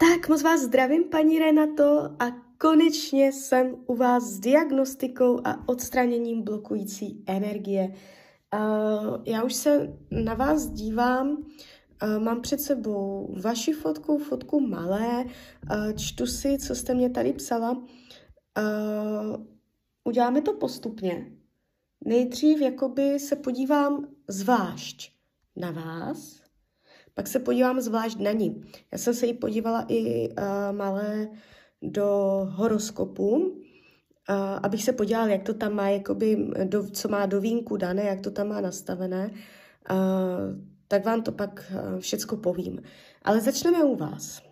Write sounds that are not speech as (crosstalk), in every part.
Tak moc vás zdravím, paní Renato, a konečně jsem u vás s diagnostikou a odstraněním blokující energie. Uh, já už se na vás dívám, uh, mám před sebou vaši fotku, fotku malé, uh, čtu si, co jste mě tady psala. Uděláme to postupně. Nejdřív jakoby se podívám zvlášť na vás, pak se podívám zvlášť na ní. Já jsem se jí podívala i uh, malé do horoskopu, uh, abych se podívala, jak to tam má, jakoby, do, co má do vínku dané, jak to tam má nastavené. Uh, tak vám to pak uh, všecko povím. Ale začneme u vás.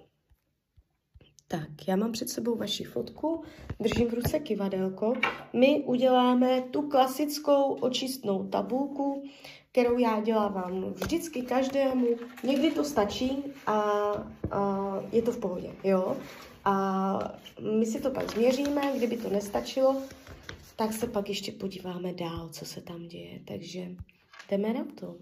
Tak, já mám před sebou vaši fotku, držím v ruce kivadelko. My uděláme tu klasickou očistnou tabulku, kterou já dělávám vždycky každému. Někdy to stačí a, a je to v pohodě, jo. A my si to pak změříme, kdyby to nestačilo, tak se pak ještě podíváme dál, co se tam děje. Takže jdeme na to.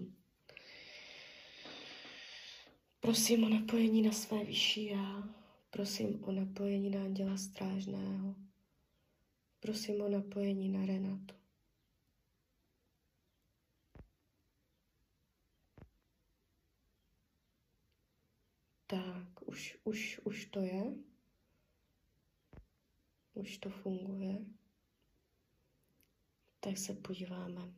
Prosím o napojení na své vyšší já. Prosím o napojení na Anděla Strážného. Prosím o napojení na Renatu. Tak, už, už, už to je. Už to funguje. Tak se podíváme.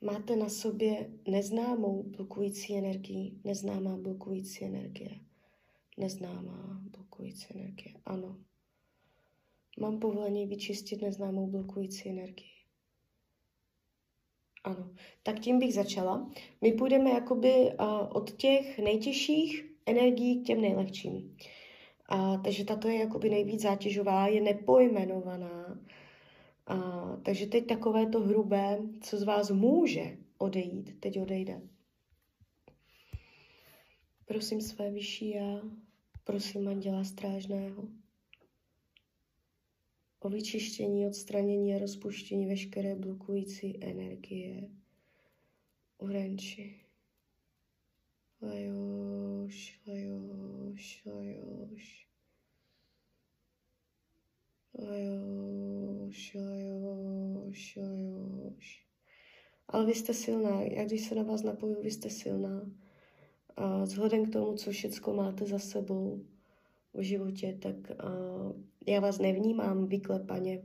Máte na sobě neznámou blokující energii, neznámá blokující energie, neznámá blokující energie. Ano. Mám povolení vyčistit neznámou blokující energii. Ano, tak tím bych začala. My půjdeme jakoby od těch nejtěžších energií k těm nejlehčím. Uh, takže tato je jakoby nejvíc zátěžová, je nepojmenovaná. Uh, takže teď takové to hrubé, co z vás může odejít, teď odejde. Prosím své vyšší já, prosím Anděla Strážného o vyčištění, odstranění a rozpuštění veškeré blokující energie. Urenči. Lajoš, lajoš, lajoš. Lajoš, lajoš, lajoš. Ale vy jste silná. Já když se na vás napoju, vy jste silná. A vzhledem k tomu, co všechno máte za sebou, v životě, tak já vás nevnímám vyklepaně,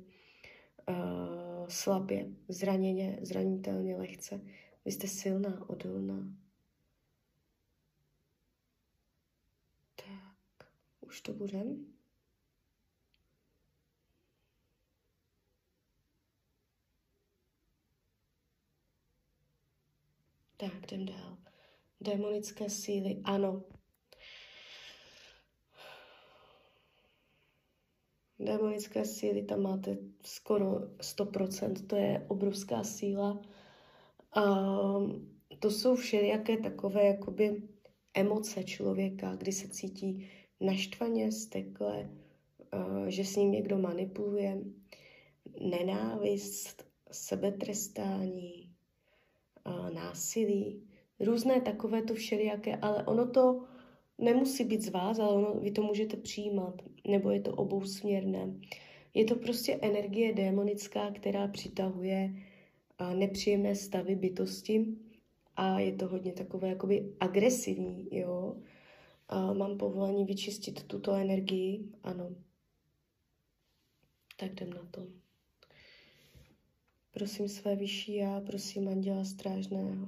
uh, slabě, zraněně, zranitelně, lehce. Vy jste silná, odolná. Tak, už to budem. Tak, jdem dál. Démonické síly, ano, Démonické síly tam máte skoro 100%, to je obrovská síla. A to jsou všelijaké takové jakoby emoce člověka, kdy se cítí naštvaně, stekle, že s ním někdo manipuluje, nenávist, sebetrestání, násilí, různé takové to všelijaké, ale ono to nemusí být z vás, ale ono, vy to můžete přijímat, nebo je to obousměrné. Je to prostě energie démonická, která přitahuje nepříjemné stavy bytosti a je to hodně takové jakoby agresivní, jo. A mám povolení vyčistit tuto energii, ano. Tak jdem na to. Prosím své vyšší já, prosím Anděla Strážného,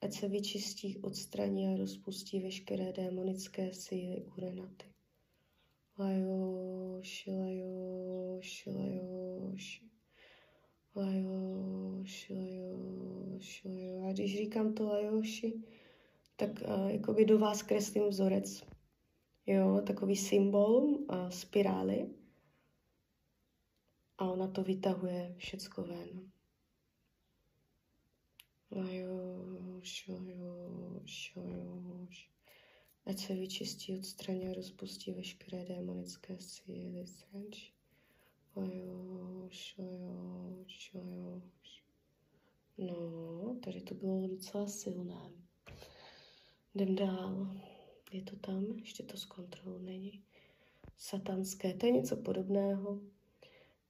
ať se vyčistí, odstraní a rozpustí veškeré démonické síly u Renaty. Lajoši, lajoši, lajoši. Lajoši, lajoši, lajoši. A když říkám to lajoši, tak uh, jakoby do vás kreslím vzorec. Jo, takový symbol uh, spirály. A ona to vytahuje všecko ven. Lajoš. Ať se vyčistí, odstraní a rozpustí veškeré démonické síly. Lajoš. No, tady to bylo docela silné. Jdem dál. Je to tam? Ještě to zkontrolu není. Satanské, to je něco podobného.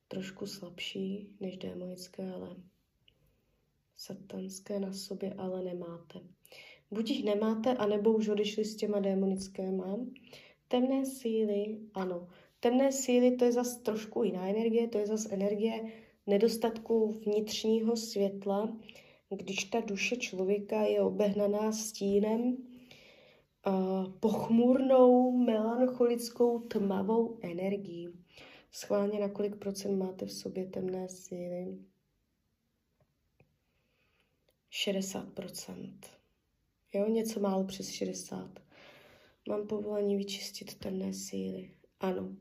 Trošku slabší než démonické, ale satanské na sobě ale nemáte. Buď jich nemáte, anebo už odešli s těma démonickými. Temné síly, ano. Temné síly, to je zase trošku jiná energie, to je zase energie nedostatku vnitřního světla, když ta duše člověka je obehnaná stínem, pochmurnou, melancholickou, tmavou energií. Schválně na kolik procent máte v sobě temné síly? 60 procent. Jo, něco málo přes 60. Mám povolení vyčistit temné síly. Ano.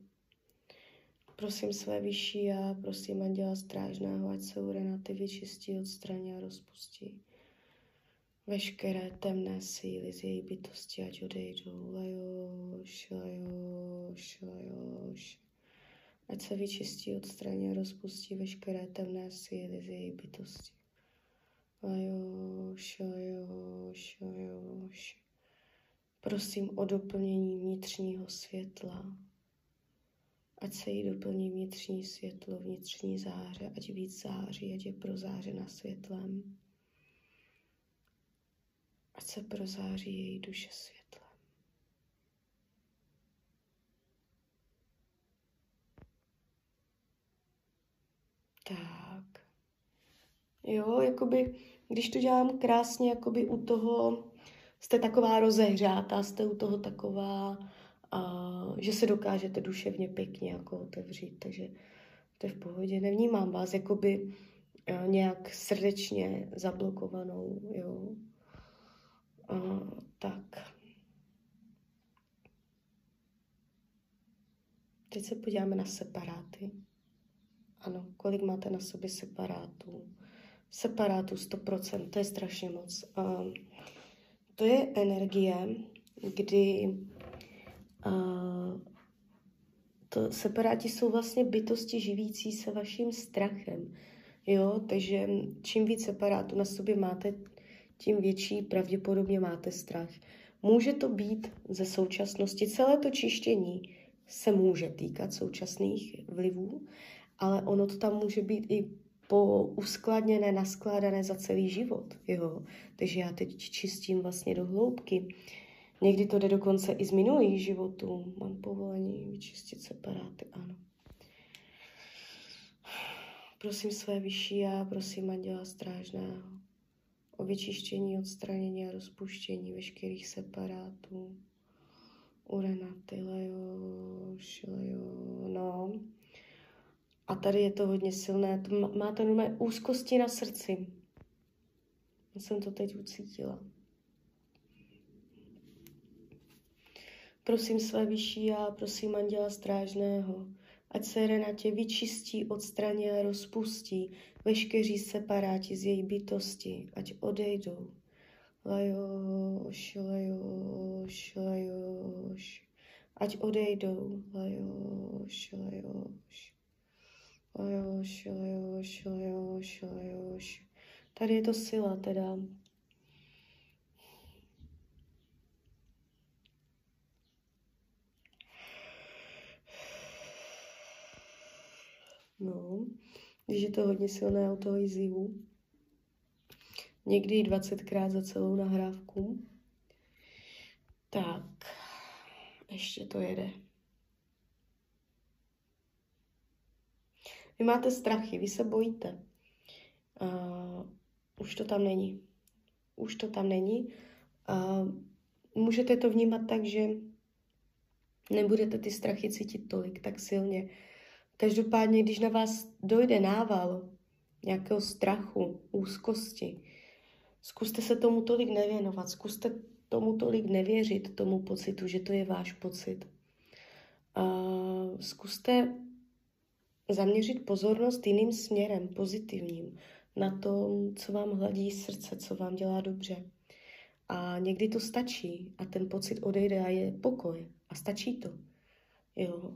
Prosím své vyšší já, prosím Anděla Strážného, ať se urenaty vyčistí, odstraní a rozpustí. Veškeré temné síly z její bytosti, ať odejdou. Lajoš, lajoš, lajoš. Ať se vyčistí, odstraní a rozpustí veškeré temné síly z její bytosti. Prosím o doplnění vnitřního světla. Ať se jí doplní vnitřní světlo, vnitřní záře, ať víc září, ať je prozářena světlem. Ať se prozáří její duše světlem. Tak. Jo, jakoby, když to dělám krásně, jakoby u toho jste taková rozehřátá, jste u toho taková, uh, že se dokážete duševně pěkně jako otevřít, takže to je v pohodě. Nevnímám vás jakoby uh, nějak srdečně zablokovanou, jo. Uh, tak. Teď se podíváme na separáty. Ano, kolik máte na sobě separátů? Separátů 100%, to je strašně moc. Uh, to je energie, kdy uh, to separáti jsou vlastně bytosti živící se vaším strachem. Jo, takže čím víc separátů na sobě máte, tím větší pravděpodobně máte strach. Může to být ze současnosti. Celé to čištění se může týkat současných vlivů, ale ono to tam může být i po uskladněné, naskládané za celý život. Jo? Takže já teď čistím vlastně do hloubky. Někdy to jde dokonce i z minulých životů. Mám povolení vyčistit separáty, ano. Prosím své vyšší já, prosím Anděla Strážného o vyčištění, odstranění a rozpuštění veškerých separátů. Urenaty, lejo, šlejo, no. A tady je to hodně silné. Má to normálně úzkosti na srdci. Já jsem to teď ucítila. Prosím své vyšší já, prosím Anděla Strážného, ať se Renatě vyčistí, odstraní a rozpustí veškeří separáti z její bytosti, ať odejdou. Lajoš, lajoš, lajoš, ať odejdou. Lajoš, lajoš. Tady je to sila teda. No, když je to hodně silné u toho jízivu. Někdy 20krát za celou nahrávku. Tak, ještě to jede. Vy máte strachy, vy se bojíte. Uh, už to tam není. Už to tam není. Uh, můžete to vnímat tak, že nebudete ty strachy cítit tolik, tak silně. Každopádně, když na vás dojde nával nějakého strachu, úzkosti, zkuste se tomu tolik nevěnovat, zkuste tomu tolik nevěřit, tomu pocitu, že to je váš pocit. Uh, zkuste zaměřit pozornost jiným směrem, pozitivním, na to, co vám hladí srdce, co vám dělá dobře. A někdy to stačí a ten pocit odejde a je pokoj. A stačí to. Jo.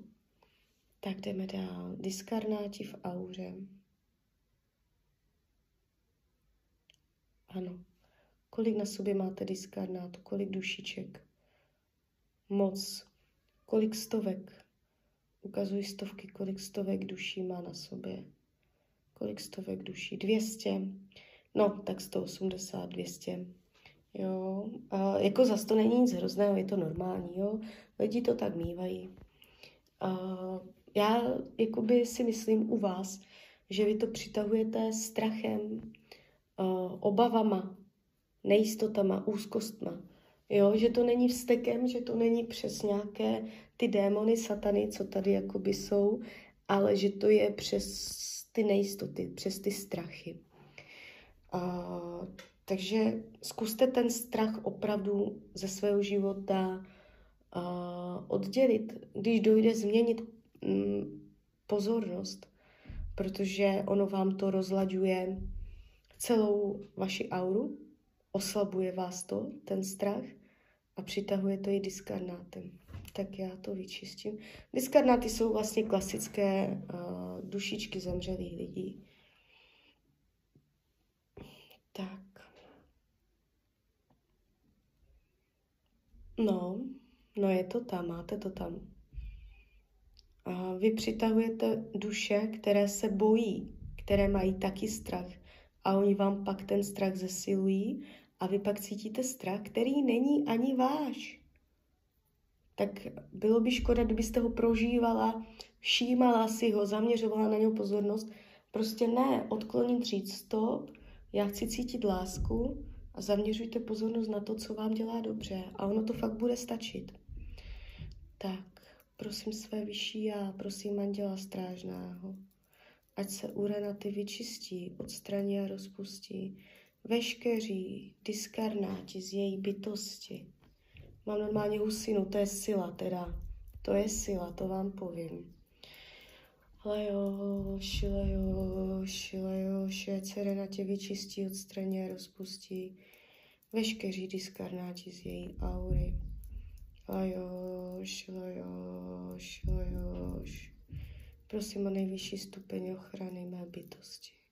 Tak jdeme dál. Diskarnáti v auře. Ano. Kolik na sobě máte diskarnátu? Kolik dušiček? moc. Kolik stovek? Ukazují stovky, kolik stovek duší má na sobě. Kolik stovek duší? 200. No, tak 180, 200. Jo, a jako zas to není nic hrozného, je to normální, jo. Lidi to tak mývají. A já jakoby si myslím u vás, že vy to přitahujete strachem, obavama, nejistotama, úzkostma. Jo, že to není vztekem, že to není přes nějaké ty démony, satany, co tady jakoby jsou, ale že to je přes ty nejistoty, přes ty strachy. Uh, takže zkuste ten strach opravdu ze svého života uh, oddělit, když dojde změnit um, pozornost, protože ono vám to rozlaďuje celou vaši auru, oslabuje vás to, ten strach, a přitahuje to i diskarnátem. Tak já to vyčistím. Diskarnáty jsou vlastně klasické uh, dušičky zemřelých lidí. Tak. No, no je to tam, máte to tam. A vy přitahujete duše, které se bojí, které mají taky strach. A oni vám pak ten strach zesilují a vy pak cítíte strach, který není ani váš. Tak bylo by škoda, kdybyste ho prožívala, všímala si ho, zaměřovala na něho pozornost. Prostě ne, odklonit říct stop, já chci cítit lásku a zaměřujte pozornost na to, co vám dělá dobře a ono to fakt bude stačit. Tak, prosím své vyšší já, prosím anděla strážného, ať se urenaty vyčistí, odstraní a rozpustí, veškeří diskarnáti z její bytosti. Mám normálně husinu, to je sila teda. To je sila, to vám povím. Lejoš, lejoš, lejoš, ať se Renatě vyčistí, odstraní a rozpustí veškeří diskarnáti z její aury. Lejoš, lejoš, lejoš. Prosím o nejvyšší stupeň ochrany mé bytosti.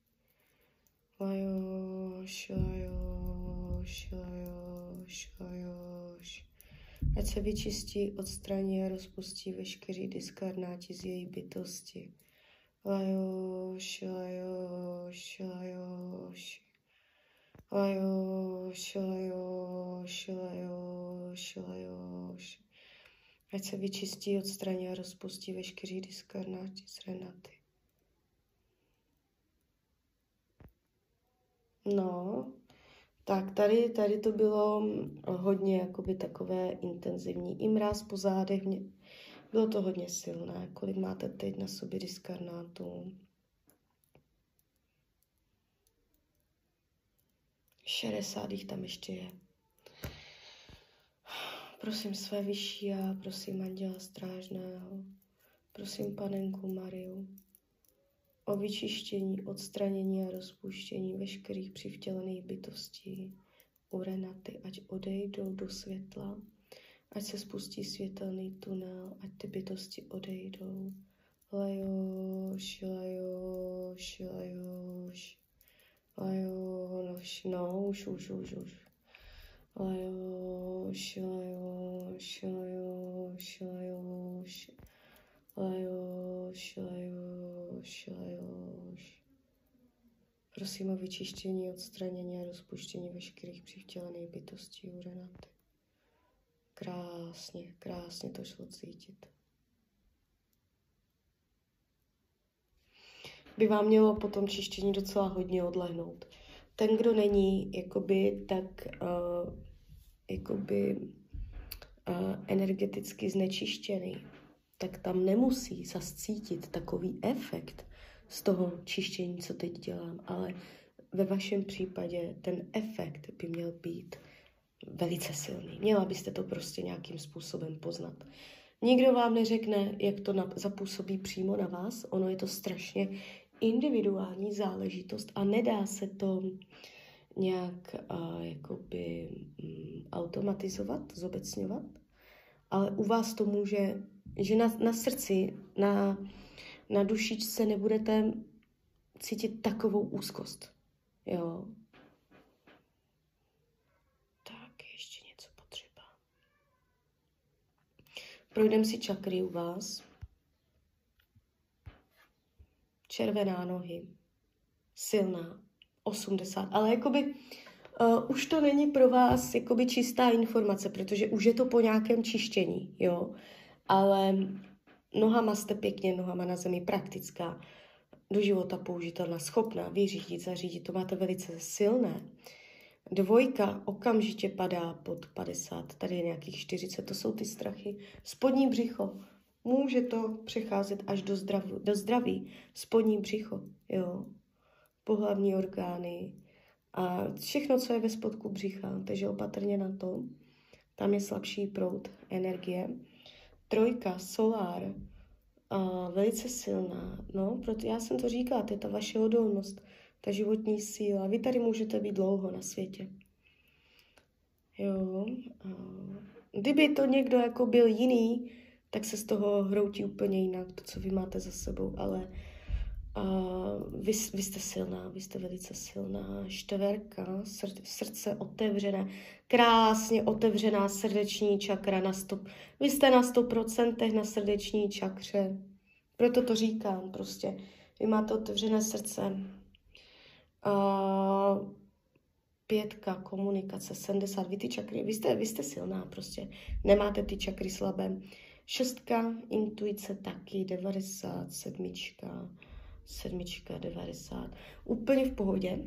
Lajoš, lajoš, lajoš, lajoš. Ať se vyčistí, odstraní a rozpustí veškerý diskarnáti z její bytosti. Lajoš, lajoš, lajoš. Lajoš, lajoš, lajoš, lajoš. Ať se vyčistí, odstraní a rozpustí veškerý diskarnáti z Renaty. No, tak tady, tady to bylo hodně jakoby takové intenzivní. I mráz po zádech, mě, bylo to hodně silné. Kolik máte teď na sobě diskarnátů? 60 jich tam ještě je. Prosím své vyšší a prosím anděla strážného, prosím panenku Mariu, o vyčištění, odstranění a rozpuštění veškerých přivtělených bytostí u Renaty, ať odejdou do světla, ať se spustí světelný tunel, ať ty bytosti odejdou. Lajoš, lajoš, lajoš, lajoš, no, už, už, už, už. Lajoš, lajoš, lajoš, lajoš, lajoš, lajoš, lajoš. Prosím o vyčištění, odstranění a rozpuštění veškerých přivtělených bytostí u Renaty. Krásně, krásně to šlo cítit. By vám mělo po tom čištění docela hodně odlehnout. Ten, kdo není jakoby tak uh, jakoby uh, energeticky znečištěný, tak tam nemusí zas cítit takový efekt z toho čištění, co teď dělám, ale ve vašem případě ten efekt by měl být velice silný. Měla byste to prostě nějakým způsobem poznat. Nikdo vám neřekne, jak to zapůsobí přímo na vás. Ono je to strašně individuální záležitost a nedá se to nějak uh, jakoby um, automatizovat, zobecňovat, ale u vás to může že na, na srdci, na, na dušičce nebudete cítit takovou úzkost. Jo. Tak, ještě něco potřeba. Projdem si čakry u vás. Červená nohy. Silná. 80. Ale jakoby uh, už to není pro vás jakoby čistá informace, protože už je to po nějakém čištění, jo. Ale nohama jste pěkně, nohama na zemi praktická, do života použitelná, schopná vyřídit, zařídit, to máte velice silné. Dvojka okamžitě padá pod 50, tady je nějakých 40, to jsou ty strachy. Spodní břicho, může to přecházet až do, zdrav, do zdraví. Spodní břicho, jo. Pohlavní orgány a všechno, co je ve spodku břicha, takže opatrně na to. Tam je slabší proud energie. Trojka, solár, a velice silná. No, proto já jsem to říkala, to je ta vaše odolnost ta životní síla. Vy tady můžete být dlouho na světě. Jo. Kdyby to někdo jako byl jiný, tak se z toho hroutí úplně jinak, to, co vy máte za sebou, ale uh, vy, vy jste silná, vy jste velice silná. Števerka, srd, srdce otevřené, krásně otevřená srdeční čakra na stop. Vy jste na 100% na srdeční čakře. Proto to říkám prostě. Vy máte otevřené srdce, Uh, pětka, komunikace, 70, vy ty čakry, vy jste, vy jste silná prostě, nemáte ty čakry slabé. Šestka, intuice taky, 90, sedmička, sedmička, 90, úplně v pohodě.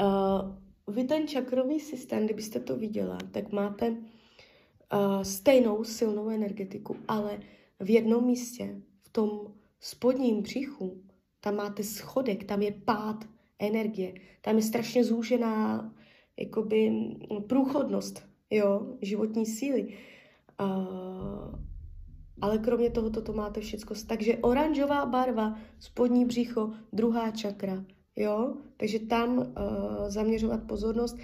Uh, vy ten čakrový systém, kdybyste to viděla, tak máte uh, stejnou silnou energetiku, ale v jednom místě, v tom spodním břichu, tam máte schodek, tam je pád, energie. Tam je strašně zúžená jakoby průchodnost, jo, životní síly. Uh, ale kromě toho to máte všechno. Takže oranžová barva, spodní břicho, druhá čakra, jo. Takže tam uh, zaměřovat pozornost,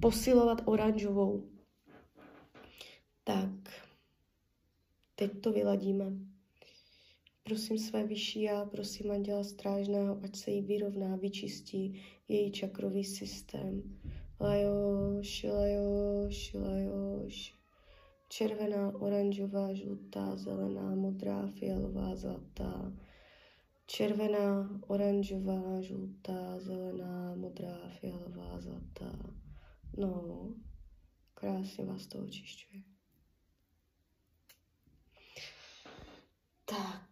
posilovat oranžovou. Tak, teď to vyladíme. Prosím své vyšší já, prosím Anděla Strážného, ať se jí vyrovná, vyčistí její čakrový systém. Lajoš, lajoš, lajoš. Červená, oranžová, žlutá, zelená, modrá, fialová, zlatá. Červená, oranžová, žlutá, zelená, modrá, fialová, zlatá. No, krásně vás to očišťuje. Tak.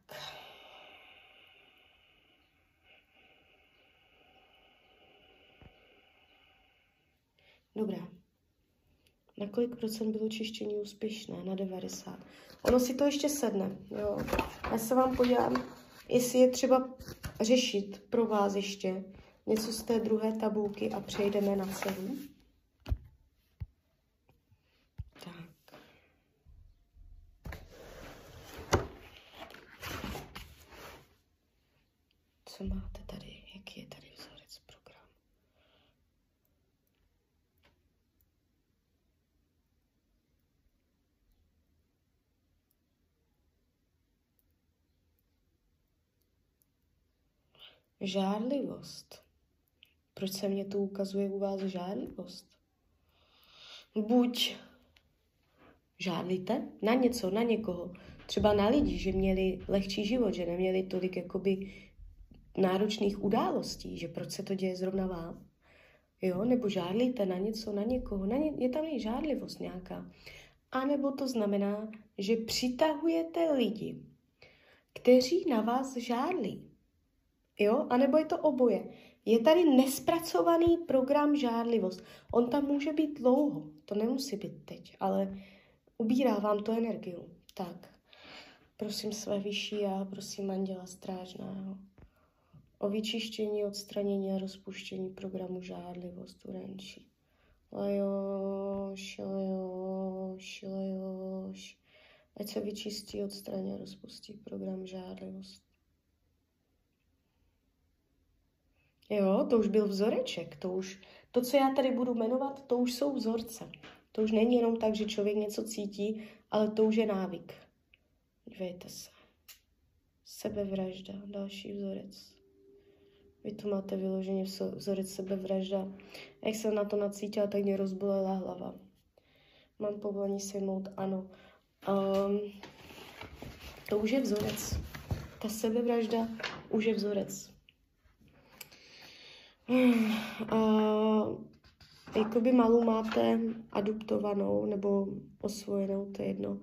Dobrá. Na kolik procent bylo čištění úspěšné? Na 90. Ono si to ještě sedne. Jo. Já se vám podívám, jestli je třeba řešit pro vás ještě něco z té druhé tabulky a přejdeme na 7. Žádlivost. Proč se mě tu ukazuje u vás žádlivost? Buď žádlíte na něco, na někoho, třeba na lidi, že měli lehčí život, že neměli tolik jakoby náročných událostí, že proč se to děje zrovna vám, jo, nebo žádlíte na něco, na někoho, na ně, je tam i žádlivost nějaká. A nebo to znamená, že přitahujete lidi, kteří na vás žádlí. Jo, a nebo je to oboje. Je tady nespracovaný program žádlivost. On tam může být dlouho, to nemusí být teď, ale ubírá vám to energiu. Tak, prosím své vyšší já, prosím Anděla Strážného o vyčištění, odstranění a rozpuštění programu žádlivost urenčí. Lajoš, lajoš, lajoš. Ať se vyčistí, odstraní a rozpustí program žádlivost. Jo, to už byl vzoreček, to už, to, co já tady budu jmenovat, to už jsou vzorce. To už není jenom tak, že člověk něco cítí, ale to už je návyk. Dívejte se. Sebevražda, další vzorec. Vy tu máte vyloženě vzorec sebevražda. Jak jsem na to nacítila, tak mě rozbolela hlava. Mám povolení sejmout, ano. Um, To už je vzorec. Ta sebevražda už je vzorec. Uh, jakoby malou máte adoptovanou nebo osvojenou, to je jedno,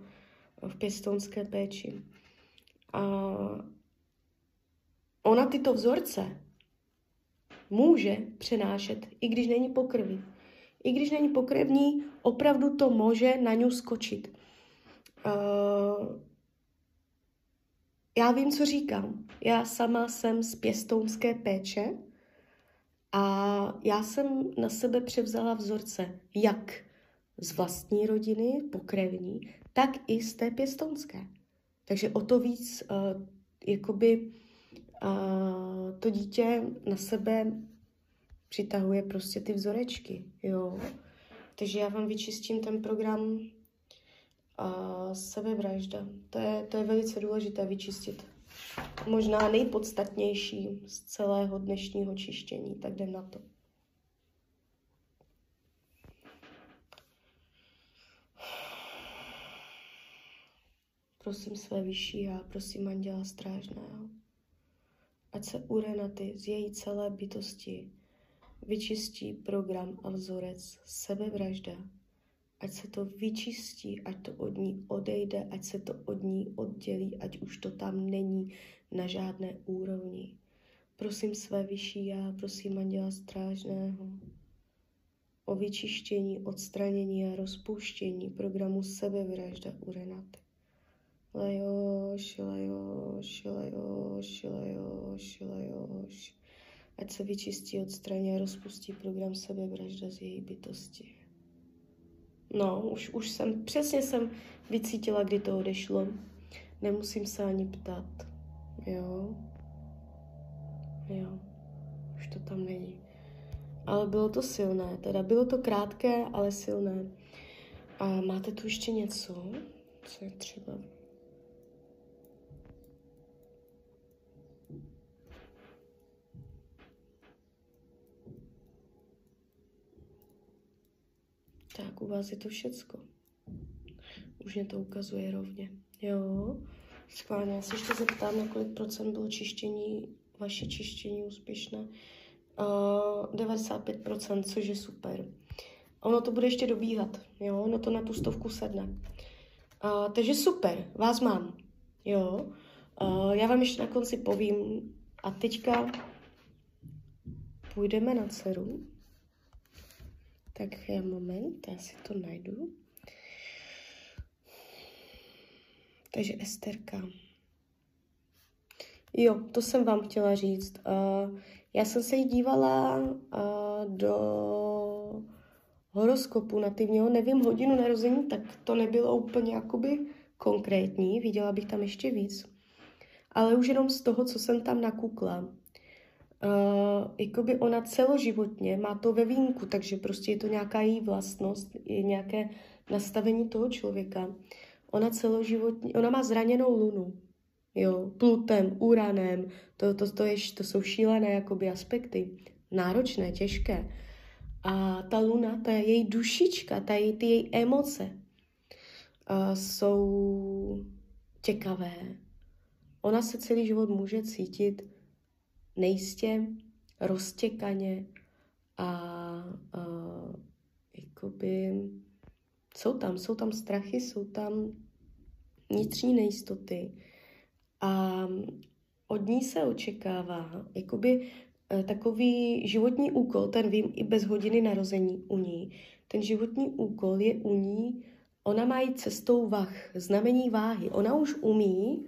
v pěstounské péči. A ona tyto vzorce může přenášet, i když není pokrví. I když není pokrevní, opravdu to může na ňu skočit. Uh, já vím, co říkám. Já sama jsem z pěstounské péče a já jsem na sebe převzala vzorce jak z vlastní rodiny, pokrevní, tak i z té pěstounské. Takže o to víc uh, jakoby uh, to dítě na sebe přitahuje prostě ty vzorečky, jo. Takže já vám vyčistím ten program a sebevražda. To je, to je velice důležité vyčistit. Možná nejpodstatnější z celého dnešního čištění, tak jdem na to. Prosím své vyšší a prosím anděla strážného, ať se u Renaty z její celé bytosti vyčistí program a vzorec sebevražda, ať se to vyčistí, ať to od ní odejde, ať se to od ní oddělí, ať už to tam není na žádné úrovni. Prosím své vyšší já, prosím Anděla Strážného o vyčištění, odstranění a rozpuštění programu sebevražda u Renaty. Lejoš, lejoš, lejoš, lejoš, lejoš. Ať se vyčistí, odstraní a rozpustí program sebevražda z její bytosti. No, už, už jsem, přesně jsem vycítila, kdy to odešlo. Nemusím se ani ptát. Jo. Jo. Už to tam není. Ale bylo to silné, teda bylo to krátké, ale silné. A máte tu ještě něco, co je třeba Tak u vás je to všecko. Už mě to ukazuje rovně. Jo, schválně. Já se ještě zeptám, na kolik procent bylo čištění, vaše čištění úspěšné. Uh, 95%, což je super. Ono to bude ještě dobíhat, jo, ono to na tu stovku sedne. Uh, takže super, vás mám, jo. Uh, já vám ještě na konci povím, a teďka půjdeme na dceru. Tak moment, já si to najdu. Takže Esterka. Jo, to jsem vám chtěla říct. Uh, já jsem se jí dívala uh, do horoskopu nativního, nevím hodinu narození, tak to nebylo úplně jakoby konkrétní, viděla bych tam ještě víc. Ale už jenom z toho, co jsem tam nakukla, uh, jakoby ona celoživotně má to ve vínku, takže prostě je to nějaká její vlastnost, je nějaké nastavení toho člověka. Ona celoživotně, ona má zraněnou lunu, jo, plutem, uranem, to, to, to, je, to jsou šílené jakoby aspekty, náročné, těžké. A ta luna, ta její dušička, ta její, ty její emoce uh, jsou těkavé. Ona se celý život může cítit nejistě, roztěkaně a, a jakoby jsou tam, jsou tam strachy, jsou tam vnitřní nejistoty a od ní se očekává jakoby eh, takový životní úkol, ten vím i bez hodiny narození u ní. Ten životní úkol je u ní, ona má jít cestou vach, znamení váhy. Ona už umí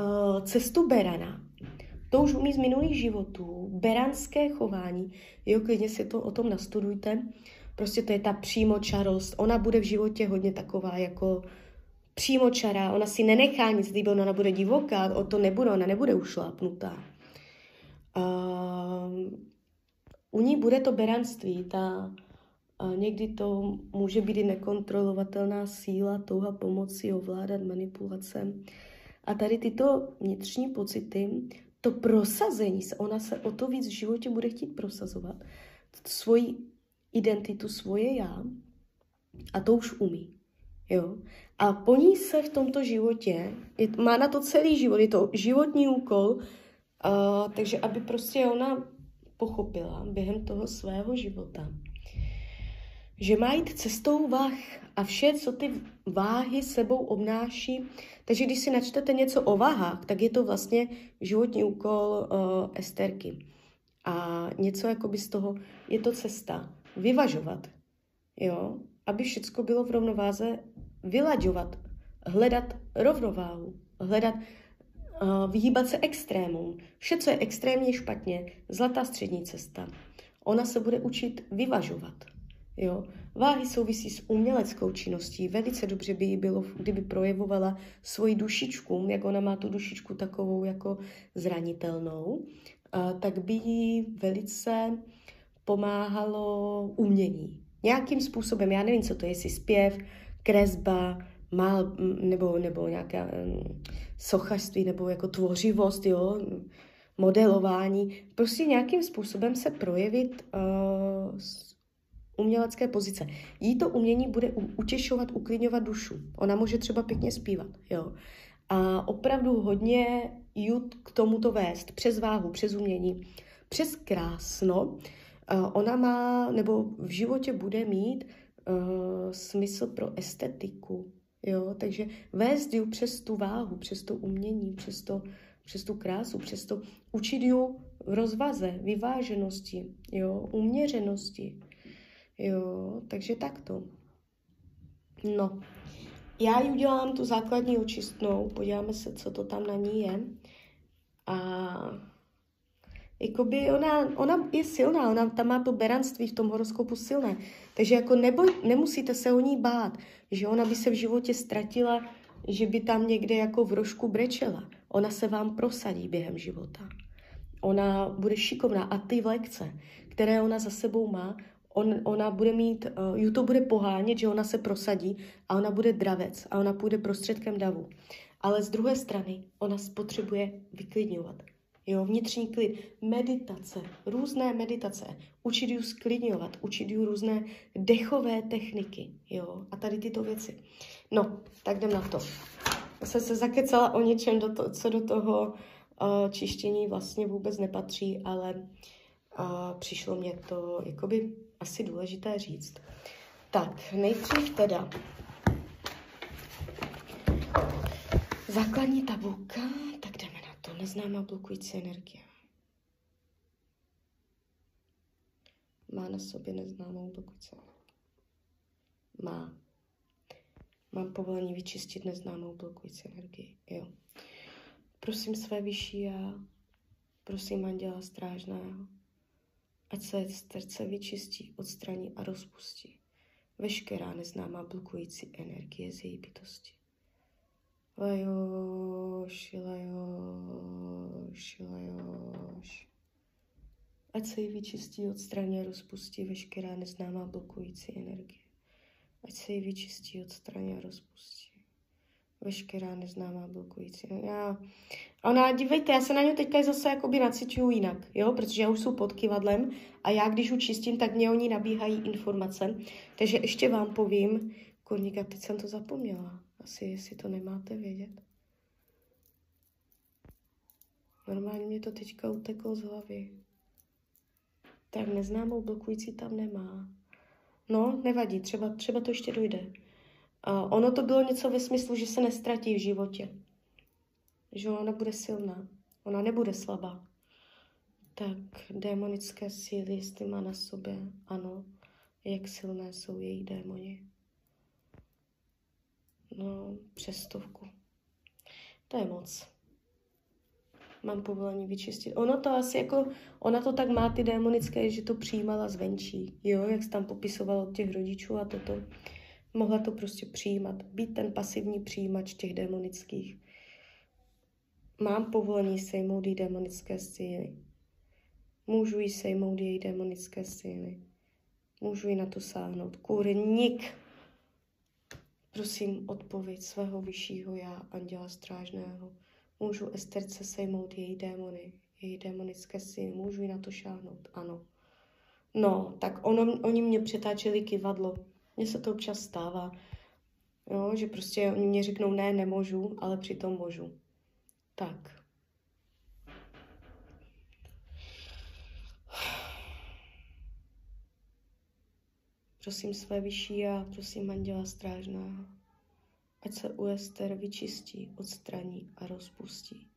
uh, cestu berana, to už umí z minulých životů, beranské chování, jo, klidně si to o tom nastudujte, prostě to je ta přímočarost, ona bude v životě hodně taková jako přímočará, ona si nenechá nic líbit, ona bude divoká, o to nebude, ona nebude ušlápnutá. Uh, u ní bude to beranství, ta, uh, někdy to může být i nekontrolovatelná síla, touha pomoci, ovládat, manipulace. A tady tyto vnitřní pocity to prosazení se, ona se o to víc v životě bude chtít prosazovat, svoji identitu, svoje já, a to už umí. Jo? A po ní se v tomto životě, je, má na to celý život, je to životní úkol, uh, takže aby prostě ona pochopila během toho svého života, že má jít cestou váh a vše, co ty váhy sebou obnáší. Takže když si načtete něco o váhách, tak je to vlastně životní úkol uh, Esterky. A něco jakoby z toho, je to cesta. Vyvažovat, jo, aby všechno bylo v rovnováze, vylaďovat, hledat rovnováhu, hledat, uh, vyhýbat se extrémům. Vše, co je extrémně špatně, zlatá střední cesta. Ona se bude učit vyvažovat. Jo. Váhy souvisí s uměleckou činností. Velice dobře by jí bylo, kdyby projevovala svoji dušičku, jak ona má tu dušičku takovou jako zranitelnou, a tak by jí velice pomáhalo umění. Nějakým způsobem, já nevím, co to je, jestli zpěv, kresba, mal, nebo, nebo nějaké sochařství, nebo jako tvořivost, jo, modelování. Prostě nějakým způsobem se projevit uh, umělecké pozice. Jí to umění bude utěšovat, uklidňovat dušu. Ona může třeba pěkně zpívat, jo. A opravdu hodně jud k tomuto vést, přes váhu, přes umění, přes krásno. Ona má, nebo v životě bude mít uh, smysl pro estetiku, jo, takže vést ji přes tu váhu, přes to umění, přes, to, přes tu krásu, přes to učit v rozvaze, vyváženosti, jo, uměřenosti, Jo, takže takto. No, já ji udělám tu základní očistnou, podíváme se, co to tam na ní je. A jakoby ona, ona je silná, ona tam má to beranství v tom horoskopu silné. Takže jako neboj, nemusíte se o ní bát, že ona by se v životě ztratila, že by tam někde jako v rožku brečela. Ona se vám prosadí během života. Ona bude šikovná a ty lekce, které ona za sebou má, on, ona bude mít, uh, YouTube bude pohánět, že ona se prosadí a ona bude dravec a ona půjde prostředkem davu. Ale z druhé strany ona potřebuje vyklidňovat. Jo, vnitřní klid, meditace, různé meditace, učit ju sklidňovat, učit ju různé dechové techniky, jo, a tady tyto věci. No, tak jdem na to. Já jsem se zakecala o něčem, do to, co do toho uh, čištění vlastně vůbec nepatří, ale uh, přišlo mě to jakoby asi důležité říct. Tak, nejdřív teda základní tabulka, tak jdeme na to. Neznámá blokující energie. Má na sobě neznámou blokující Má. Mám povolení vyčistit neznámou blokující energii. Jo. Prosím své vyšší já, prosím Anděla Strážného, ať se srdce vyčistí, odstraní a rozpustí veškerá neznámá blokující energie z její bytosti. Lajoš, lajoš, lajoš. Ať se jí vyčistí, odstraní a rozpustí veškerá neznámá blokující energie. Ať se jí vyčistí, odstraní a rozpustí veškerá neznámá blokující. Já, ona, dívejte, já se na ně teďka zase jakoby nacičuju jinak, jo, protože já už jsou pod kivadlem a já, když už čistím, tak mě oni nabíhají informace. Takže ještě vám povím, kurníka, teď jsem to zapomněla. Asi, jestli to nemáte vědět. Normálně mě to teďka uteklo z hlavy. Tak neznámou blokující tam nemá. No, nevadí, třeba, třeba to ještě dojde. Ono to bylo něco ve smyslu, že se nestratí v životě. Že ona bude silná. Ona nebude slabá. Tak démonické síly, jestli má na sobě, ano, jak silné jsou její démoni. No, přes stovku. To je moc. Mám povolení vyčistit. Ono to asi jako, ona to tak má ty démonické, že to přijímala zvenčí. Jo, jak jsi tam popisoval od těch rodičů a toto mohla to prostě přijímat, být ten pasivní přijímač těch démonických. Mám povolení sejmout její démonické síly. Můžu jí sejmout její démonické síly. Můžu jí na to sáhnout. Kurník! Prosím, odpověď svého vyššího já, anděla strážného. Můžu Esterce sejmout její démony, její démonické síly. Můžu jí na to šáhnout? Ano. No, tak ono, oni mě přetáčeli kivadlo. Mně se to občas stává. Jo, že prostě oni mě řeknou ne, nemůžu, ale přitom můžu. Tak. Prosím své vyšší a prosím Anděla Strážného, ať se u Ester vyčistí, odstraní a rozpustí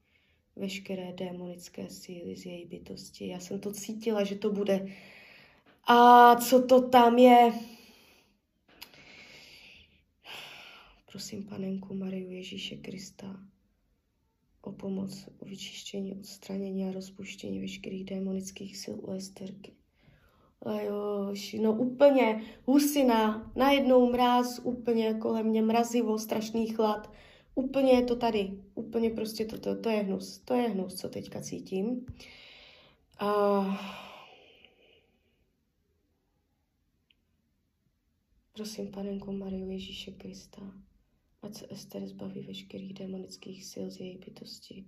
veškeré démonické síly z její bytosti. Já jsem to cítila, že to bude. A co to tam je? Prosím panenku Mariu Ježíše Krista o pomoc, o vyčištění, odstranění a rozpuštění veškerých démonických sil u Esterky. Ajož, no úplně husina, najednou mráz, úplně kolem mě mrazivo, strašný chlad. Úplně je to tady, úplně prostě to, to, to je hnus, to je hnus, co teďka cítím. A... Prosím, panenku Mariu Ježíše Krista, ať se Ester zbaví veškerých demonických sil z její bytosti.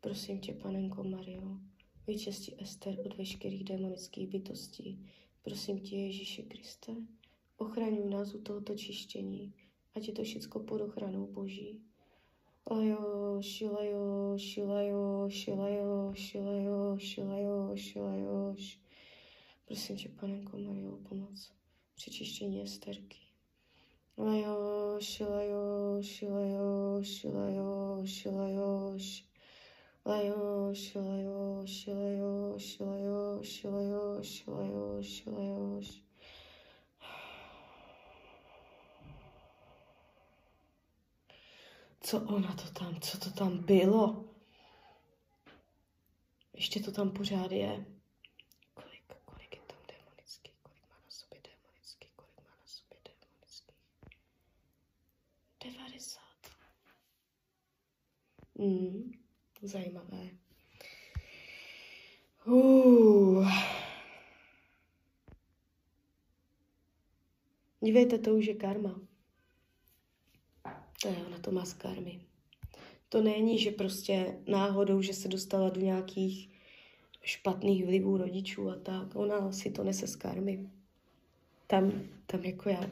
Prosím tě, panenko Mario, vyčistí Ester od veškerých demonických bytostí. Prosím tě, Ježíše Kriste, ochraňuj nás u tohoto čištění, ať je to všechno pod ochranou Boží. Lajo, šilajo, šilajo, šilajo, šilajo, šilajo, šilajo. Prosím tě, panenko Mario, pomoc při čištění Esterky. Lajo, šilajo, šilajo, šilajo, šilajo, Lajo, šilajo, šilajo, šilajo, šilajo, šilajo, šilajo. Co ona to tam, co to tam bylo? Ještě to tam pořád je. Kolik, kolik je tam demonický, kolik má na sobě demonický, kolik má na sobě demonický. 90. Mm, zajímavé. Uh. Dívejte, to už je karma. To je, ona to má z karmy. To není, že prostě náhodou, že se dostala do nějakých špatných vlivů rodičů a tak. Ona si to nese z karmy. Tam, tam jako já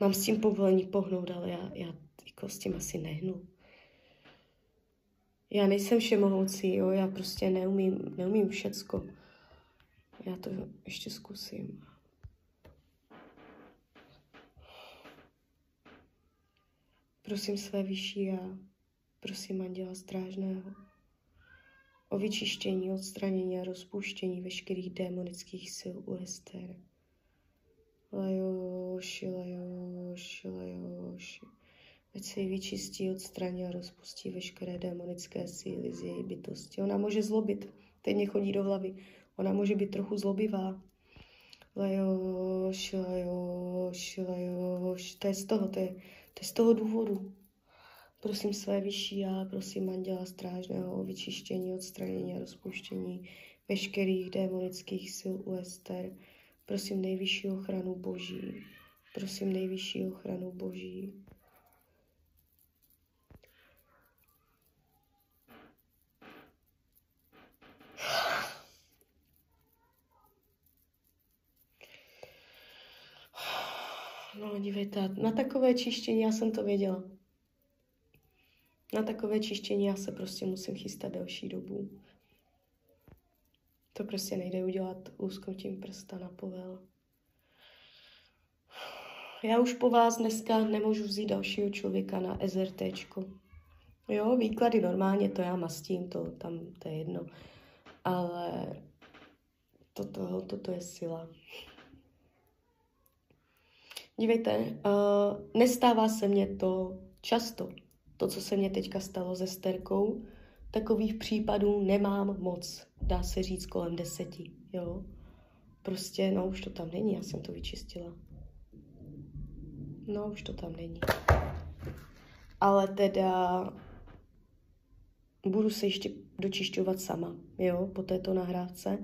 mám s tím povolení pohnout, ale já, já jako s tím asi nehnu. Já nejsem všemohoucí, jo, já prostě neumím, neumím všecko. Já to ještě zkusím. Prosím své vyšší a prosím Anděla Strážného o vyčištění, odstranění a rozpuštění veškerých démonických sil u Ester. Lajoši, lajoši, lajoši. Ať se ji vyčistí, odstraní a rozpustí veškeré démonické síly z její bytosti. Ona může zlobit, teď mě chodí do hlavy. Ona může být trochu zlobivá. Lajoši, lajoši, lajoši. To je z toho, to je, to je z toho důvodu. Prosím své vyšší já, prosím Anděla Strážného o vyčištění, odstranění a rozpuštění veškerých démonických sil u Ester. Prosím nejvyšší ochranu Boží. Prosím nejvyšší ochranu Boží. No, dívejte, na takové čištění já jsem to věděla. Na takové čištění já se prostě musím chystat delší dobu. To prostě nejde udělat úzknutím prsta na povel. Já už po vás dneska nemůžu vzít dalšího člověka na SRT. Jo, výklady normálně, to já mastím, to tam, to je jedno. Ale toto, toto je sila. Dívejte, uh, nestává se mně to často. To, co se mně teďka stalo se Sterkou, takových případů nemám moc, dá se říct kolem deseti, jo. Prostě, no už to tam není, já jsem to vyčistila. No už to tam není. Ale teda budu se ještě dočišťovat sama, jo, po této nahrávce.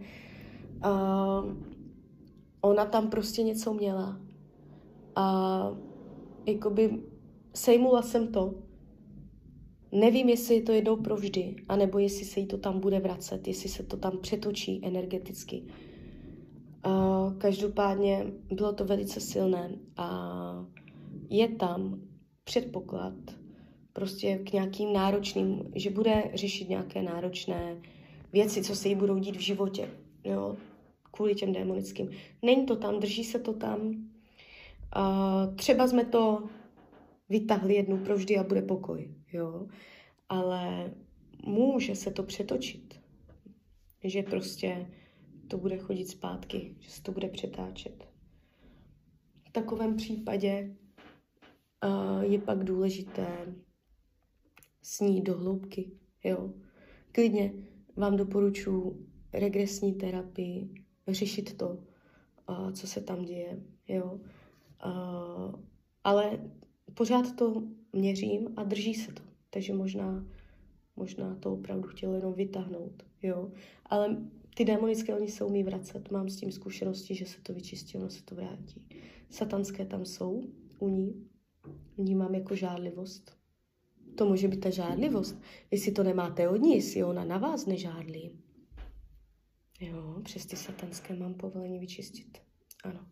Uh, ona tam prostě něco měla a jakoby sejmula jsem to. Nevím, jestli je to jednou provždy, anebo jestli se jí to tam bude vracet, jestli se to tam přetočí energeticky. Uh, každopádně bylo to velice silné a je tam předpoklad prostě k nějakým náročným, že bude řešit nějaké náročné věci, co se jí budou dít v životě, jo, kvůli těm démonickým. Není to tam, drží se to tam. Třeba jsme to vytahli jednou provždy a bude pokoj, jo, ale může se to přetočit, že prostě to bude chodit zpátky, že se to bude přetáčet. V takovém případě uh, je pak důležité snít do hloubky, jo. Klidně vám doporučuji regresní terapii, řešit to, uh, co se tam děje, jo. Ale pořád to měřím a drží se to. Takže možná, možná to opravdu chtěl jenom vytáhnout, jo. Ale ty démonické, oni se umí vracet. Mám s tím zkušenosti, že se to vyčistí, ono se to vrátí. Satanské tam jsou u ní. Vnímám jako žádlivost. To může být ta žádlivost. Jestli to nemáte od ní, jestli ona na vás nežádlí. Jo, přes ty satanské mám povolení vyčistit. Ano.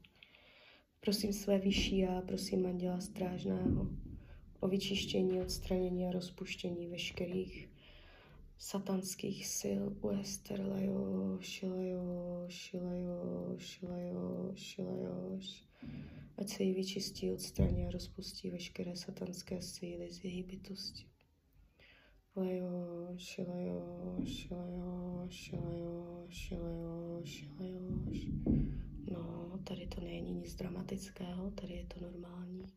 Prosím své vyšší a prosím Anděla Strážného o vyčištění, odstranění a rozpuštění veškerých satanských sil u Ester Lajoš, Lajoš, Lajoš, Lajoš, Lajoš. Ať se jí vyčistí, odstraní a rozpustí veškeré satanské síly z její bytosti. Lajoš, Lajoš, Lajoš, Lajoš, Lajoš, Lajoš. No, tady to není nic dramatického, tady je to normální.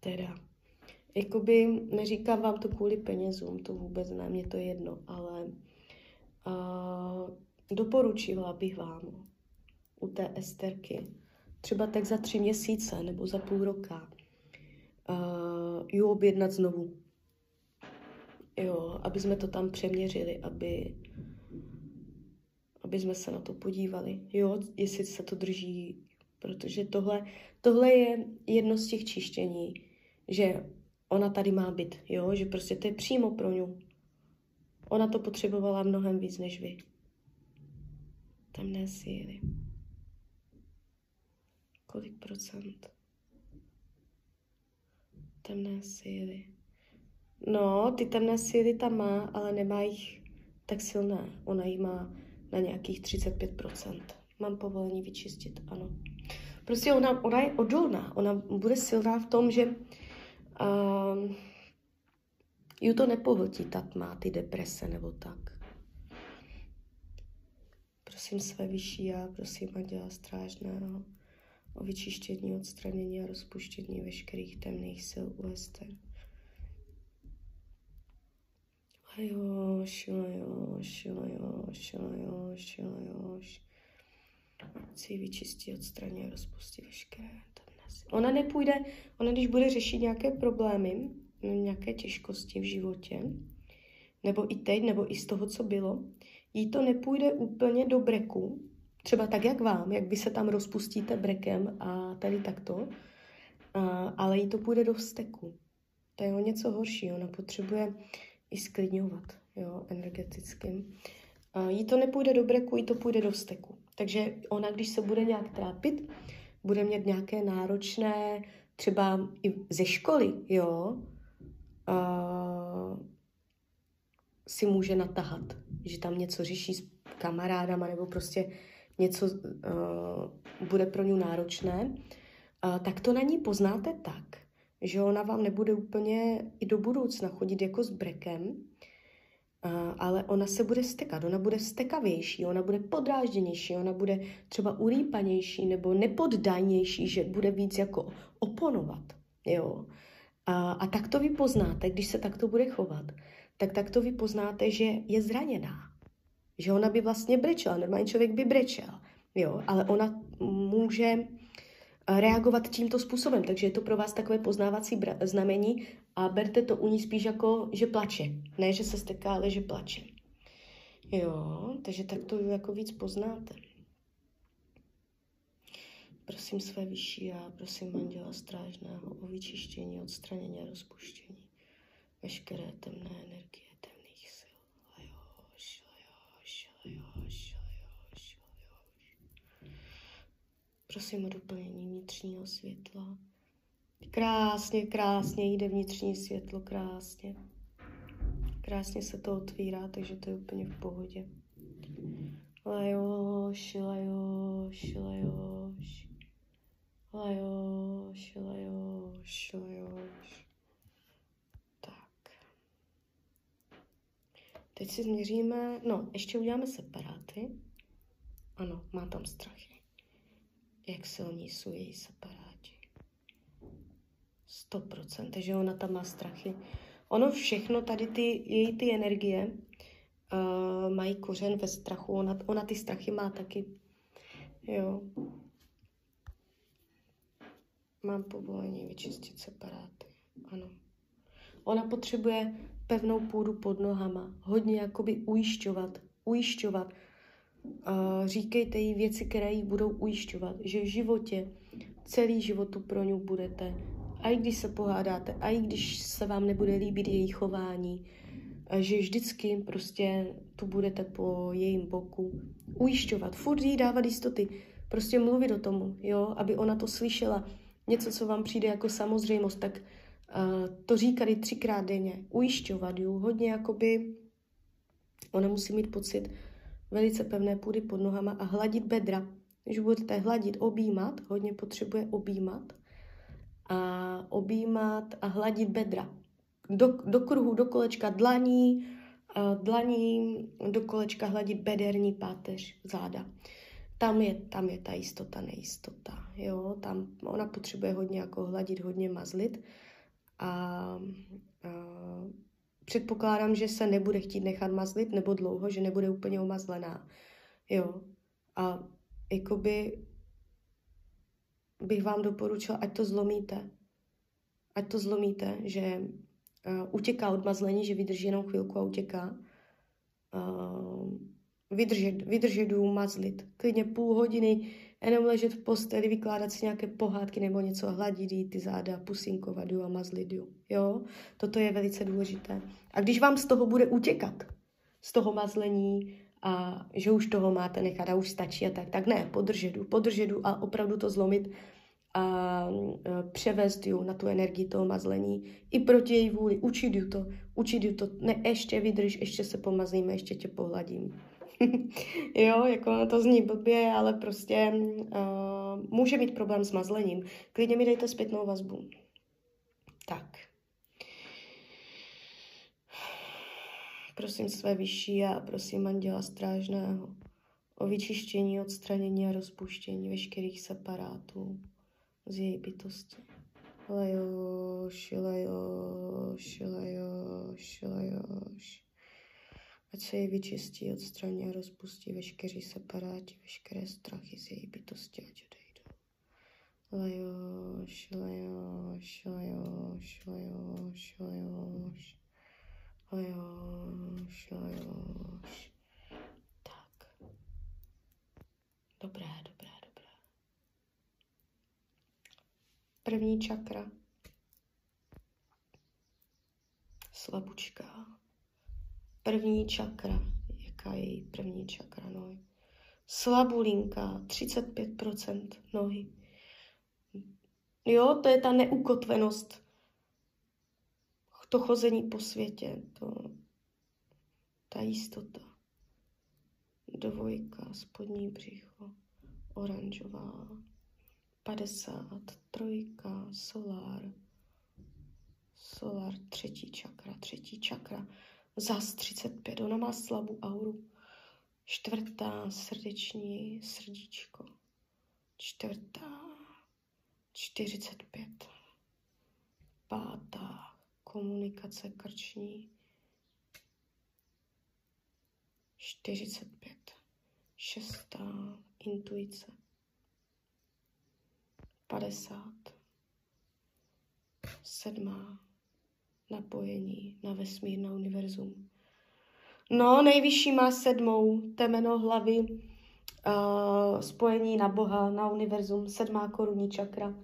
Teda, jakoby neříkám vám to kvůli penězům, to vůbec ne, mě to je jedno, ale uh, doporučila bych vám u té esterky, třeba tak za tři měsíce nebo za půl roka, uh, ji objednat znovu. Jo, aby jsme to tam přeměřili, aby, aby jsme se na to podívali, jo, jestli se to drží, protože tohle, tohle je jedno z těch čištění, že ona tady má být, jo, že prostě to je přímo pro ňu. Ona to potřebovala mnohem víc než vy. Temné síly. Kolik procent? Temné síly. No, ty temné síly tam má, ale nemá jich tak silné. Ona jich má na nějakých 35%. Mám povolení vyčistit, ano. Prostě ona, ona je odolná. Ona bude silná v tom, že uh, ju to nepohltí ta tma, ty deprese nebo tak. Prosím své vyšší já, prosím Anděla Strážného o vyčištění, odstranění a rozpuštění veškerých temných sil u Ester. Lajoš, lajoš, lajoš, lajoš, lajoš. Si vyčistí, odstraní a rozpustí veškeré Ona nepůjde, ona když bude řešit nějaké problémy, nějaké těžkosti v životě, nebo i teď, nebo i z toho, co bylo, jí to nepůjde úplně do breku, třeba tak, jak vám, jak vy se tam rozpustíte brekem a tady takto, a, ale jí to půjde do vzteku. To je o něco horší, ona potřebuje i sklidňovat, jo, energetickým. A jí to nepůjde do breku, jí to půjde do vzteku. Takže ona, když se bude nějak trápit, bude mít nějaké náročné, třeba i ze školy, jo, uh, si může natahat, že tam něco řeší s kamarádama nebo prostě něco uh, bude pro ní náročné, uh, tak to na ní poznáte tak, že ona vám nebude úplně i do budoucna chodit jako s brekem, ale ona se bude stekat, ona bude stekavější, ona bude podrážděnější, ona bude třeba urýpanější nebo nepoddajnější, že bude víc jako oponovat. Jo? A, a tak to vy poznáte, když se takto bude chovat, tak tak to vy poznáte, že je zraněná. Že ona by vlastně brečela, normální člověk by brečel, jo? ale ona může reagovat tímto způsobem. Takže je to pro vás takové poznávací znamení a berte to u ní spíš jako, že plače. Ne, že se steká, ale že plače. Jo, takže tak to jako víc poznáte. Prosím své vyšší a prosím Anděla Strážného o vyčištění, odstranění a rozpuštění veškeré temné energie, temných sil. Lajoš, lajoš, lajoš, lajoš, lajoš. Prosím o doplnění vnitřního světla. Krásně, krásně jde vnitřní světlo, krásně. Krásně se to otvírá, takže to je úplně v pohodě. Lajoš, lajoš, lajoš. Lajoš, lajoš, lajoš. Tak. Teď si změříme, no, ještě uděláme separáty. Ano, má tam strachy. Jak silní jsou její separáti. 100%, takže ona tam má strachy. Ono všechno, tady ty, její ty energie uh, mají kořen ve strachu. Ona, ona ty strachy má taky. Jo. Mám povolení vyčistit separáty. Ano. Ona potřebuje pevnou půdu pod nohama. Hodně jakoby ujišťovat. Ujišťovat. Říkejte jí věci, které jí budou ujišťovat, že v životě, celý životu pro ňu budete. A i když se pohádáte, a i když se vám nebude líbit její chování, že vždycky prostě tu budete po jejím boku ujišťovat, furt jí dávat jistoty, prostě mluvit o tomu, jo, aby ona to slyšela, něco, co vám přijde jako samozřejmost, tak uh, to říkat i třikrát denně, ujišťovat ju, hodně jakoby, ona musí mít pocit velice pevné půdy pod nohama a hladit bedra. Když budete hladit, objímat, hodně potřebuje objímat, a objímat a hladit bedra. Do, do kruhu, do kolečka dlaní, dlaní do kolečka hladit bederní páteř, záda. Tam je, tam je ta jistota, nejistota. Jo? Tam ona potřebuje hodně jako hladit, hodně mazlit. A, a předpokládám, že se nebude chtít nechat mazlit nebo dlouho, že nebude úplně omazlená. Jo. A jakoby bych vám doporučila, ať to zlomíte. Ať to zlomíte, že uh, utěká od mazlení, že vydrží jenom chvilku a utěká. Uh, vydržet, vydržet dům, mazlit. Klidně půl hodiny, jenom ležet v posteli, vykládat si nějaké pohádky nebo něco, hladit jí ty záda, pusinkovat a mazlit ju. Jo? Toto je velice důležité. A když vám z toho bude utěkat, z toho mazlení, a že už toho máte nechat a už stačí a tak, tak ne, podržet podržedu a opravdu to zlomit a převést ju na tu energii toho mazlení i proti její vůli, učit ju to, učit ju to, ne, ještě vydrž, ještě se pomazlíme, ještě tě pohladím. (laughs) jo, jako to zní blbě, ale prostě uh, může mít problém s mazlením. Klidně mi dejte zpětnou vazbu. Tak. Prosím své vyšší a prosím Anděla Strážného o vyčištění, odstranění a rozpuštění veškerých separátů z její bytosti. Lajoš, lajoš, lajoš, lajoš. Ať se jej vyčistí, odstraní a rozpustí veškerý separáti, veškeré strachy z její bytosti, ať odejdou. Lajoš, lajoš, lajoš, lajoš, lajoš. Lajoš, lajoš. Tak. Dobré, dobré, dobré. První čakra. Slabučka. První čakra. Jaká je její první čakra nohy? Slabulinka, 35% nohy. Jo, to je ta neukotvenost to chození po světě, to, ta jistota. Dvojka, spodní břicho, oranžová, 50, trojka, solár, solár, třetí čakra, třetí čakra, zas 35, ona má slabou auru. Čtvrtá, srdeční, srdíčko. Čtvrtá, 45. Pátá, komunikace krční 45. Šestá intuice 50. Sedmá napojení na vesmír, na univerzum. No, nejvyšší má sedmou temeno hlavy, uh, spojení na Boha, na univerzum, sedmá korunní čakra.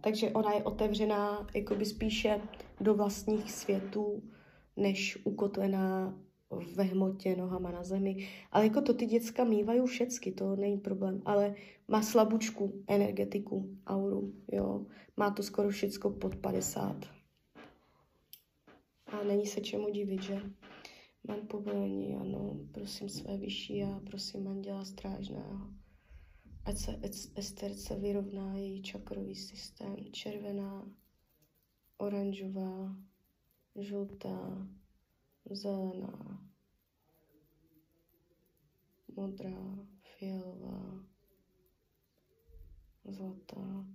takže ona je otevřená jakoby spíše do vlastních světů, než ukotvená ve hmotě, nohama na zemi. Ale jako to ty děcka mývají všecky, to není problém. Ale má slabučku, energetiku, auru, jo. Má to skoro všecko pod 50. A není se čemu divit, že? Mám povolení, ano, prosím své vyšší a prosím Anděla Strážného. Ať se Esterce vyrovná její čakrový systém. Červená, oranžová, žlutá, zelená, modrá, fialová, zlatá.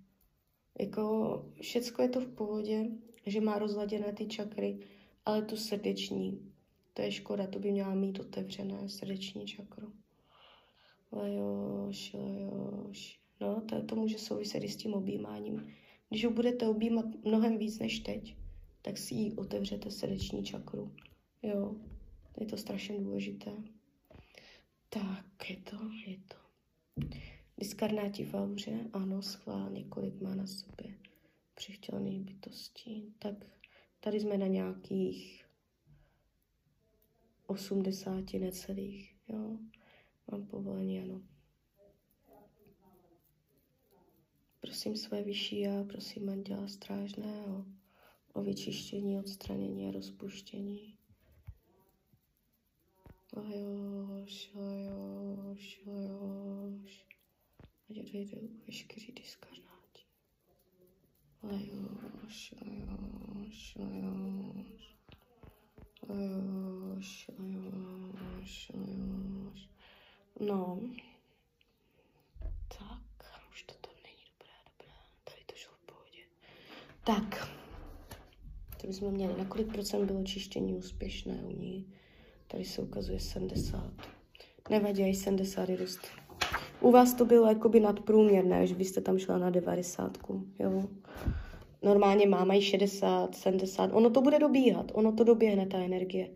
Jako všecko je to v pohodě, že má rozladěné ty čakry, ale tu srdeční, to je škoda, to by měla mít otevřené srdeční čakru. Lejoš, lejoš. No, to, to může souviset i s tím objímáním. Když ho budete objímat mnohem víc než teď, tak si ji otevřete srdeční čakru. Jo, je to strašně důležité. Tak, je to, je to. Diskarnáti v auře, ano, schválně, kolik má na sobě přichtělených bytostí. Tak tady jsme na nějakých 80 necelých, jo. Mám povolení, ano. Prosím své vyšší já, prosím Anděla Strážného o vyčištění, odstranění a rozpuštění. Lajoš, lajoš, lajoš. Ať odejdou veškerý diskarnáti. Lajoš, lajoš, lajoš. Lajoš, lajoš, lajoš. No. Tak, už to tam není dobré, dobré. Tady to šlo v pohodě. Tak. To bychom měli, na kolik procent bylo čištění úspěšné u ní. Tady se ukazuje 70. Nevadí, i 70 je dost. U vás to bylo jakoby nadprůměrné, že byste tam šla na 90. Jo. Normálně má mají 60, 70. Ono to bude dobíhat, ono to doběhne, ta energie.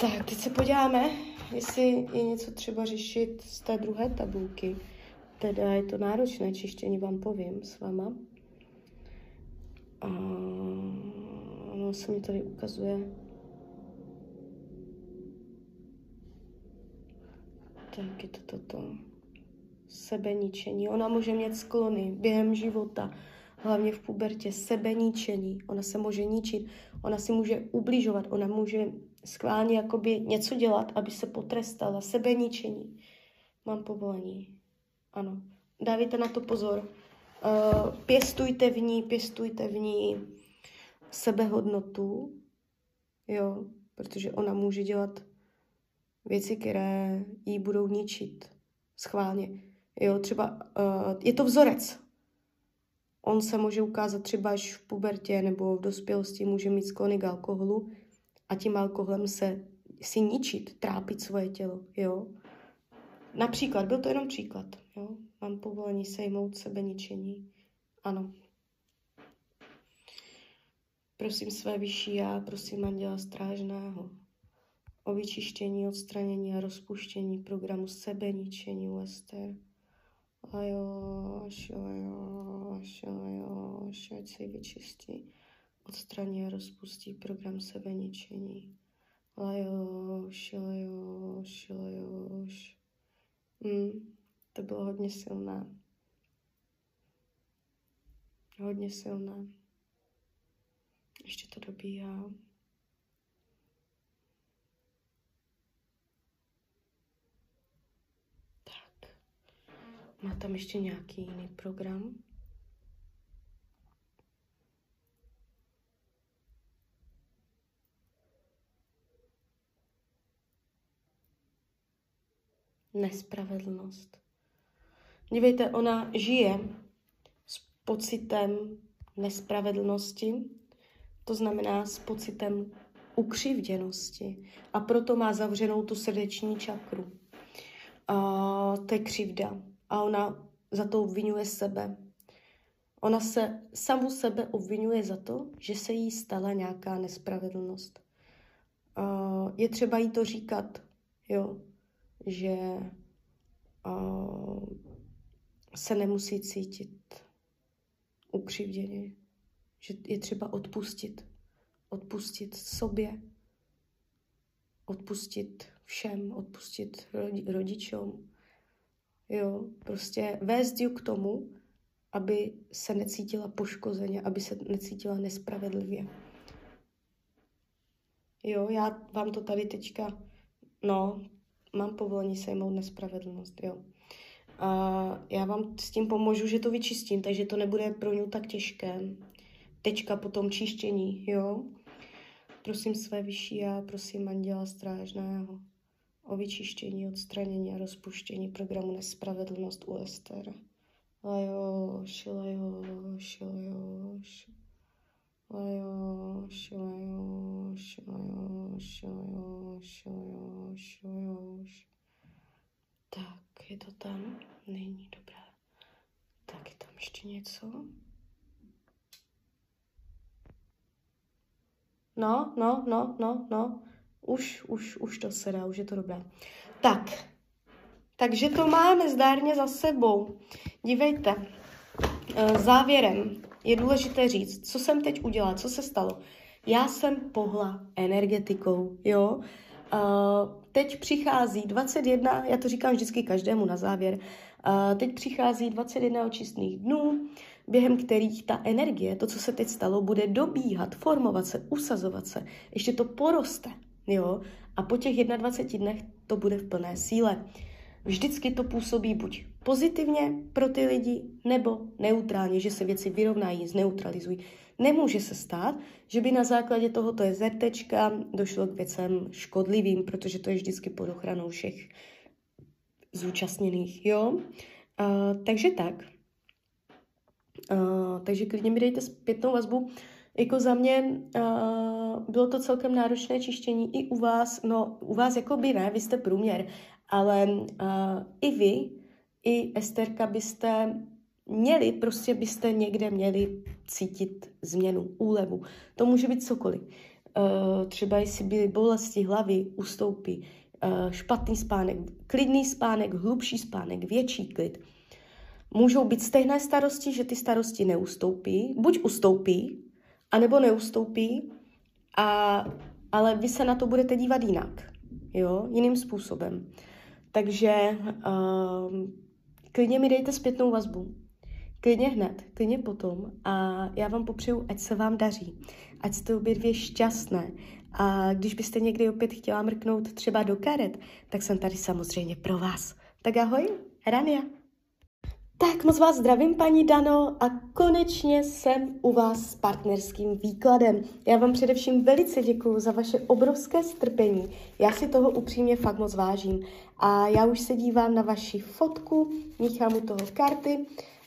Tak, teď se podíváme, jestli je něco třeba řešit z té druhé tabulky. Teda je to náročné čištění, vám povím s váma. A ono se mi tady ukazuje tak je to toto. Sebeničení. Ona může mít sklony během života, hlavně v pubertě, sebeničení. Ona se může ničit, ona si může ubližovat, ona může skválně jakoby něco dělat, aby se potrestala. Sebeničení. Mám povolení. Ano. Dávajte na to pozor. Uh, pěstujte v ní, pěstujte v ní sebehodnotu, jo, protože ona může dělat věci, které jí budou ničit schválně. Jo, třeba uh, je to vzorec. On se může ukázat třeba až v pubertě nebo v dospělosti, může mít sklony k alkoholu a tím alkoholem se si ničit, trápit svoje tělo, jo. Například, byl to jenom příklad, jo. Mám povolení sejmout sebe ničení. Ano. Prosím své vyšší já, prosím Anděla Strážného o vyčištění, odstranění a rozpuštění programu sebeničení u Ester. Lajoš, lajoš, lajoš, ať se vyčistí, odstraní a rozpustí program sebeničení. Lajoš, lajoš, lajoš. Hmm, to bylo hodně silné. Hodně silné. Ještě to dobíhá. Má tam ještě nějaký jiný program? Nespravedlnost. Dívejte, ona žije s pocitem nespravedlnosti, to znamená s pocitem ukřivděnosti a proto má zavřenou tu srdeční čakru. A to je křivda a ona za to obvinuje sebe. Ona se samu sebe obvinuje za to, že se jí stala nějaká nespravedlnost. Uh, je třeba jí to říkat, jo, že uh, se nemusí cítit ukřivděni, že je třeba odpustit. Odpustit sobě, odpustit všem, odpustit rodičům. Jo, prostě vést ji k tomu, aby se necítila poškozeně, aby se necítila nespravedlivě. Jo, já vám to tady teďka, no, mám povolení sejmout nespravedlnost, jo. A já vám s tím pomůžu, že to vyčistím, takže to nebude pro ně tak těžké. Tečka po tom čištění, jo. Prosím své vyšší a prosím Anděla Strážného o vyčištění, odstranění a rozpuštění programu Nespravedlnost u Ester. Lajoš, lajoš, lajoš. Lajoš, lajoš, lajoš, lajoš, lajoš, lajoš. Tak, je to tam? Není, dobrá. Tak je tam ještě něco? No, no, no, no, no. Už, už, už to se dá, už je to dobré. Tak, takže to máme zdárně za sebou. Dívejte, eh, závěrem je důležité říct, co jsem teď udělala, co se stalo. Já jsem pohla energetikou, jo. Uh, teď přichází 21, já to říkám vždycky každému na závěr, uh, teď přichází 21 očistných dnů, během kterých ta energie, to, co se teď stalo, bude dobíhat, formovat se, usazovat se, ještě to poroste, jo, a po těch 21 dnech to bude v plné síle. Vždycky to působí buď pozitivně pro ty lidi, nebo neutrálně, že se věci vyrovnají, zneutralizují. Nemůže se stát, že by na základě tohoto jezertečka došlo k věcem škodlivým, protože to je vždycky pod ochranou všech zúčastněných, jo? Uh, takže tak. Uh, takže klidně mi dejte zpětnou vazbu. Jako za mě uh, bylo to celkem náročné čištění i u vás, no u vás jako by ne, vy jste průměr, ale uh, i vy, i Esterka byste měli, prostě byste někde měli cítit změnu, úlevu. To může být cokoliv. Uh, třeba jestli byly bolesti hlavy, ustoupí, uh, špatný spánek, klidný spánek, hlubší spánek, větší klid. Můžou být stejné starosti, že ty starosti neustoupí, buď ustoupí, anebo neustoupí, a, ale vy se na to budete dívat jinak, jo, jiným způsobem. Takže uh, klidně mi dejte zpětnou vazbu. Klidně hned, klidně potom a já vám popřeju, ať se vám daří, ať jste obě dvě šťastné a když byste někdy opět chtěla mrknout třeba do karet, tak jsem tady samozřejmě pro vás. Tak ahoj, Rania. Tak moc vás zdravím, paní Dano, a konečně jsem u vás s partnerským výkladem. Já vám především velice děkuji za vaše obrovské strpení. Já si toho upřímně fakt moc vážím. A já už se dívám na vaši fotku, míchám u toho karty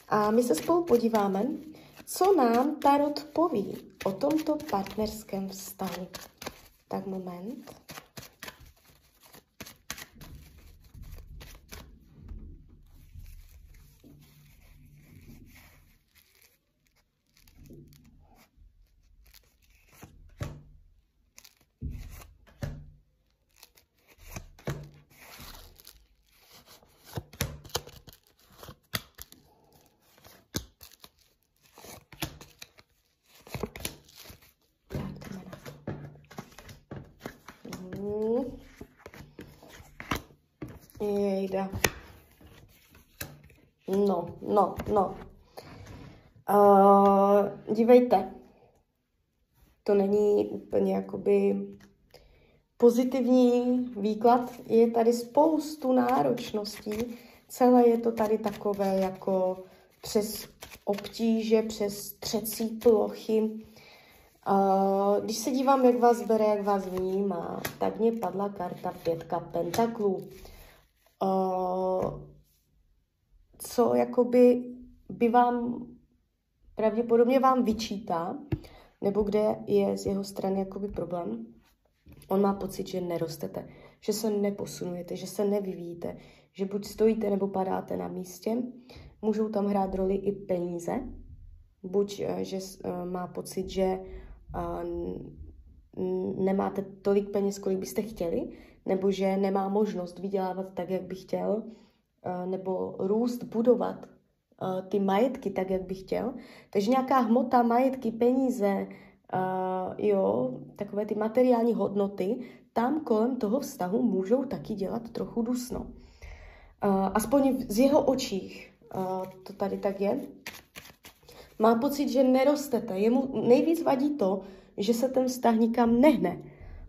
a my se spolu podíváme, co nám Tarot poví o tomto partnerském vztahu. Tak moment. Jejda. No, no, no. Uh, dívejte, to není úplně jakoby pozitivní výklad. Je tady spoustu náročností. Celé je to tady takové jako přes obtíže, přes třecí plochy. Uh, když se dívám, jak vás bere, jak vás vnímá, tak mě padla karta pětka pentaklů co jakoby by vám pravděpodobně vám vyčítá, nebo kde je z jeho strany jakoby problém. On má pocit, že nerostete, že se neposunujete, že se nevyvíjíte, že buď stojíte nebo padáte na místě. Můžou tam hrát roli i peníze, buď, eh, že eh, má pocit, že eh, nemáte tolik peněz, kolik byste chtěli, nebo že nemá možnost vydělávat tak, jak by chtěl, eh, nebo růst, budovat uh, ty majetky tak, jak by chtěl. Takže nějaká hmota, majetky, peníze, uh, jo, takové ty materiální hodnoty, tam kolem toho vztahu můžou taky dělat trochu dusno. Aspoň z jeho očích to tady tak je. Má pocit, že nerostete. Jemu nejvíc vadí to, že se ten vztah nikam nehne.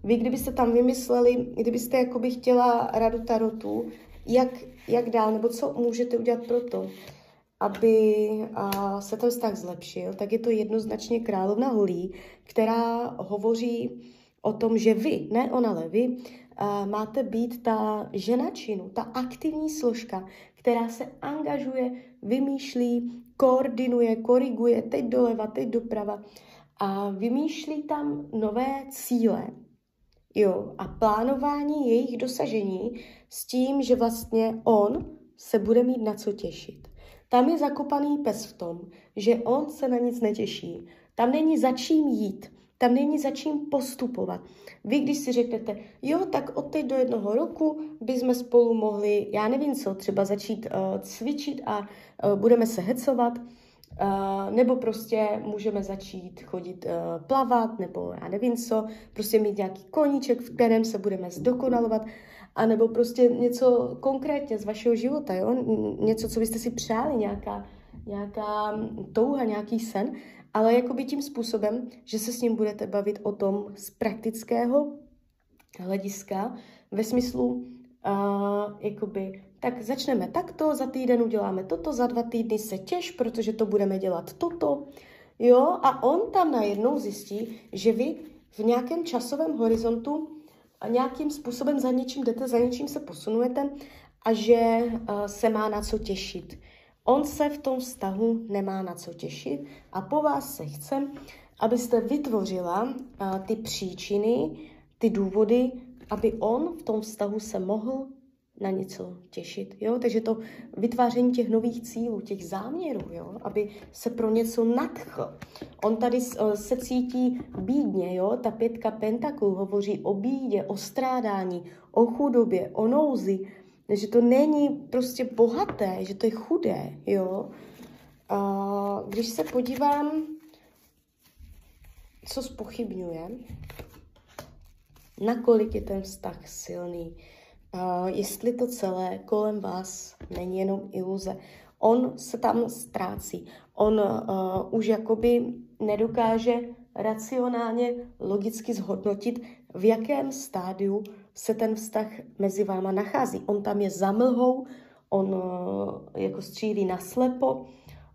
Vy, kdybyste tam vymysleli, kdybyste jakoby chtěla radu tarotu, jak, jak dál, nebo co můžete udělat pro to, aby a, se ten vztah zlepšil, tak je to jednoznačně královna holí, která hovoří o tom, že vy, ne ona, ale vy, a, máte být ta žena činu, ta aktivní složka, která se angažuje, vymýšlí, koordinuje, koriguje, teď doleva, teď doprava a vymýšlí tam nové cíle, Jo, a plánování jejich dosažení s tím, že vlastně on se bude mít na co těšit. Tam je zakopaný pes v tom, že on se na nic netěší. Tam není za čím jít, tam není za čím postupovat. Vy, když si řeknete, jo, tak od teď do jednoho roku bychom spolu mohli, já nevím co, třeba začít uh, cvičit a uh, budeme se hecovat, Uh, nebo prostě můžeme začít chodit uh, plavat, nebo já nevím co, prostě mít nějaký koníček, v kterém se budeme zdokonalovat, a nebo prostě něco konkrétně z vašeho života, jo? něco, co byste si přáli, nějaká, nějaká touha, nějaký sen, ale jakoby tím způsobem, že se s ním budete bavit o tom z praktického hlediska, ve smyslu, uh, jakoby tak začneme takto, za týden uděláme toto, za dva týdny se těš, protože to budeme dělat toto. Jo, a on tam najednou zjistí, že vy v nějakém časovém horizontu a nějakým způsobem za něčím jdete, za něčím se posunujete a že uh, se má na co těšit. On se v tom vztahu nemá na co těšit a po vás se chce, abyste vytvořila uh, ty příčiny, ty důvody, aby on v tom vztahu se mohl na něco těšit. Jo? Takže to vytváření těch nových cílů, těch záměrů, jo? aby se pro něco nadchl. On tady eh, se cítí bídně, jo? ta pětka pentaklů hovoří o bídě, o strádání, o chudobě, o nouzi, že to není prostě bohaté, že to je chudé. Jo? A když se podívám, co spochybňuje, nakolik je ten vztah silný, jestli to celé kolem vás není jenom iluze. On se tam ztrácí. On uh, už jakoby nedokáže racionálně, logicky zhodnotit, v jakém stádiu se ten vztah mezi váma nachází. On tam je zamlhou, on uh, jako střílí na slepo,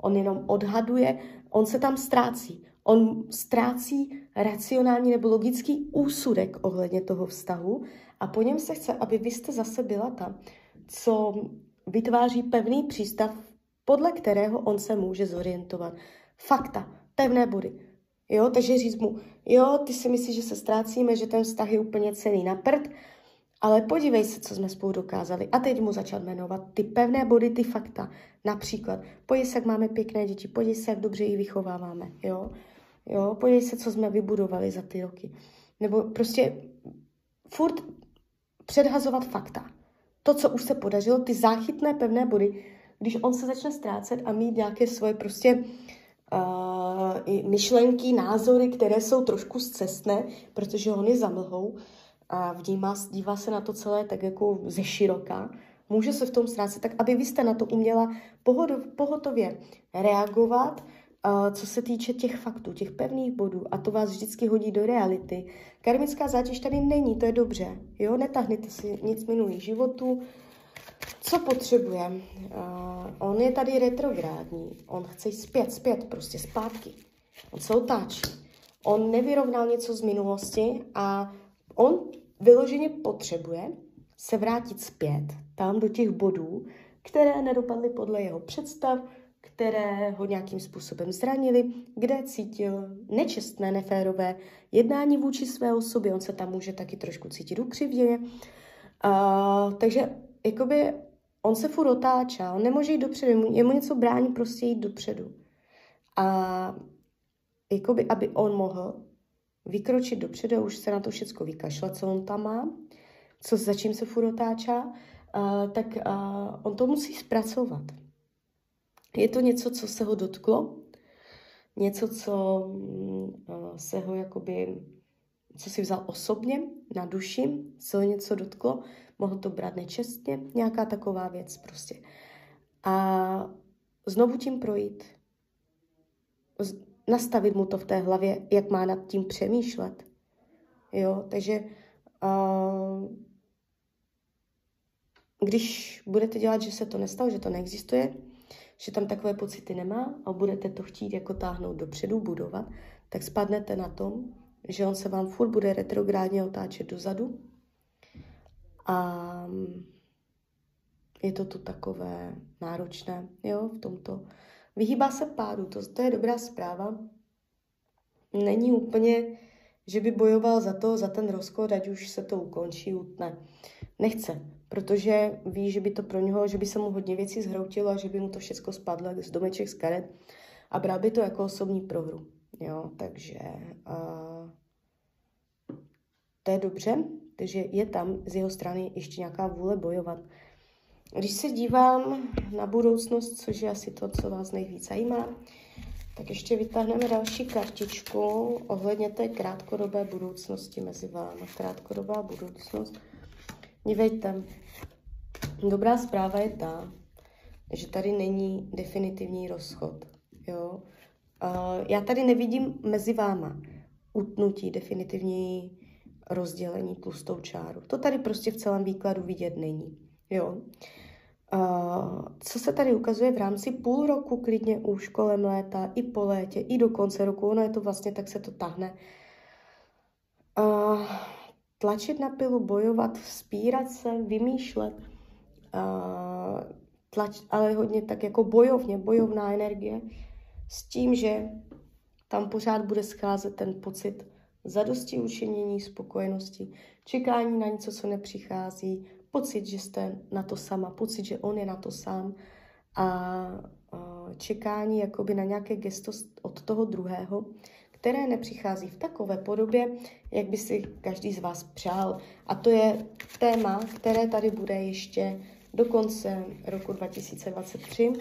on jenom odhaduje, on se tam ztrácí. On ztrácí racionální nebo logický úsudek ohledně toho vztahu a po něm se chce, aby vy jste zase byla ta, co vytváří pevný přístav, podle kterého on se může zorientovat. Fakta, pevné body. Jo, takže říct mu, jo, ty si myslíš, že se ztrácíme, že ten vztah je úplně celý na prd, ale podívej se, co jsme spolu dokázali. A teď mu začat jmenovat ty pevné body, ty fakta. Například, podívej se, jak máme pěkné děti, podívej se, jak dobře ji vychováváme. Jo, jo podívej se, co jsme vybudovali za ty roky. Nebo prostě furt předhazovat fakta. To, co už se podařilo, ty záchytné pevné body, když on se začne ztrácet a mít nějaké svoje prostě uh, myšlenky, názory, které jsou trošku zcestné, protože on je zamlhou a vnímá, dívá se na to celé tak jako ze široka, může se v tom ztrácet, tak aby vy jste na to uměla pohotově reagovat, co se týče těch faktů, těch pevných bodů, a to vás vždycky hodí do reality. Karmická zátěž tady není, to je dobře. Jo, netahnete si nic minulých životů. Co potřebuje? Uh, on je tady retrográdní, on chce jít zpět, zpět, prostě zpátky. On se otáčí. On nevyrovnal něco z minulosti a on vyloženě potřebuje se vrátit zpět, tam do těch bodů, které nedopadly podle jeho představ, které ho nějakým způsobem zranili, kde cítil nečestné, neférové jednání vůči své osobě. On se tam může taky trošku cítit ukřivděně. Uh, takže jakoby on se furt otáčá, on nemůže jít dopředu, jemu něco brání prostě jít dopředu. A jakoby, aby on mohl vykročit dopředu, už se na to všechno vykašle, co on tam má, co za čím se furt otáčá, uh, tak uh, on to musí zpracovat Je to něco, co se ho dotklo, něco, co mm, se ho jakoby, co si vzal osobně na duši, co ho něco dotklo, mohl to brát nečestně, nějaká taková věc prostě. A znovu tím projít, nastavit mu to v té hlavě, jak má nad tím přemýšlet. Jo, takže uh, když budete dělat, že se to nestalo, že to neexistuje, že tam takové pocity nemá a budete to chtít jako táhnout dopředu, budovat, tak spadnete na tom, že on se vám furt bude retrográdně otáčet dozadu a je to tu takové náročné, jo, v tomto. Vyhýbá se pádu, to, to je dobrá zpráva. Není úplně, že by bojoval za to, za ten rozchod, ať už se to ukončí, utne. Nechce, protože ví, že by to pro něho, že by se mu hodně věcí zhroutilo a že by mu to všechno spadlo z domeček z karet a bral by to jako osobní prohru. Jo, takže uh, to je dobře, takže je tam z jeho strany ještě nějaká vůle bojovat. Když se dívám na budoucnost, což je asi to, co vás nejvíc zajímá, tak ještě vytáhneme další kartičku ohledně té krátkodobé budoucnosti mezi vámi. Krátkodobá budoucnost. Dívejte, dobrá zpráva je ta, že tady není definitivní rozchod. Jo? Uh, já tady nevidím mezi váma utnutí, definitivní rozdělení tlustou čáru. To tady prostě v celém výkladu vidět není. Jo. Uh, co se tady ukazuje v rámci půl roku, klidně už kolem léta, i po létě, i do konce roku, ono je to vlastně, tak se to tahne. Uh, tlačit na pilu, bojovat, vzpírat se, vymýšlet, uh, tlač, ale hodně tak jako bojovně, bojovná energie, s tím, že tam pořád bude scházet ten pocit zadosti učinění, spokojenosti, čekání na něco, co nepřichází, pocit, že jste na to sama, pocit, že on je na to sám a čekání jakoby na nějaké gesto od toho druhého, které nepřichází v takové podobě, jak by si každý z vás přál. A to je téma, které tady bude ještě do konce roku 2023.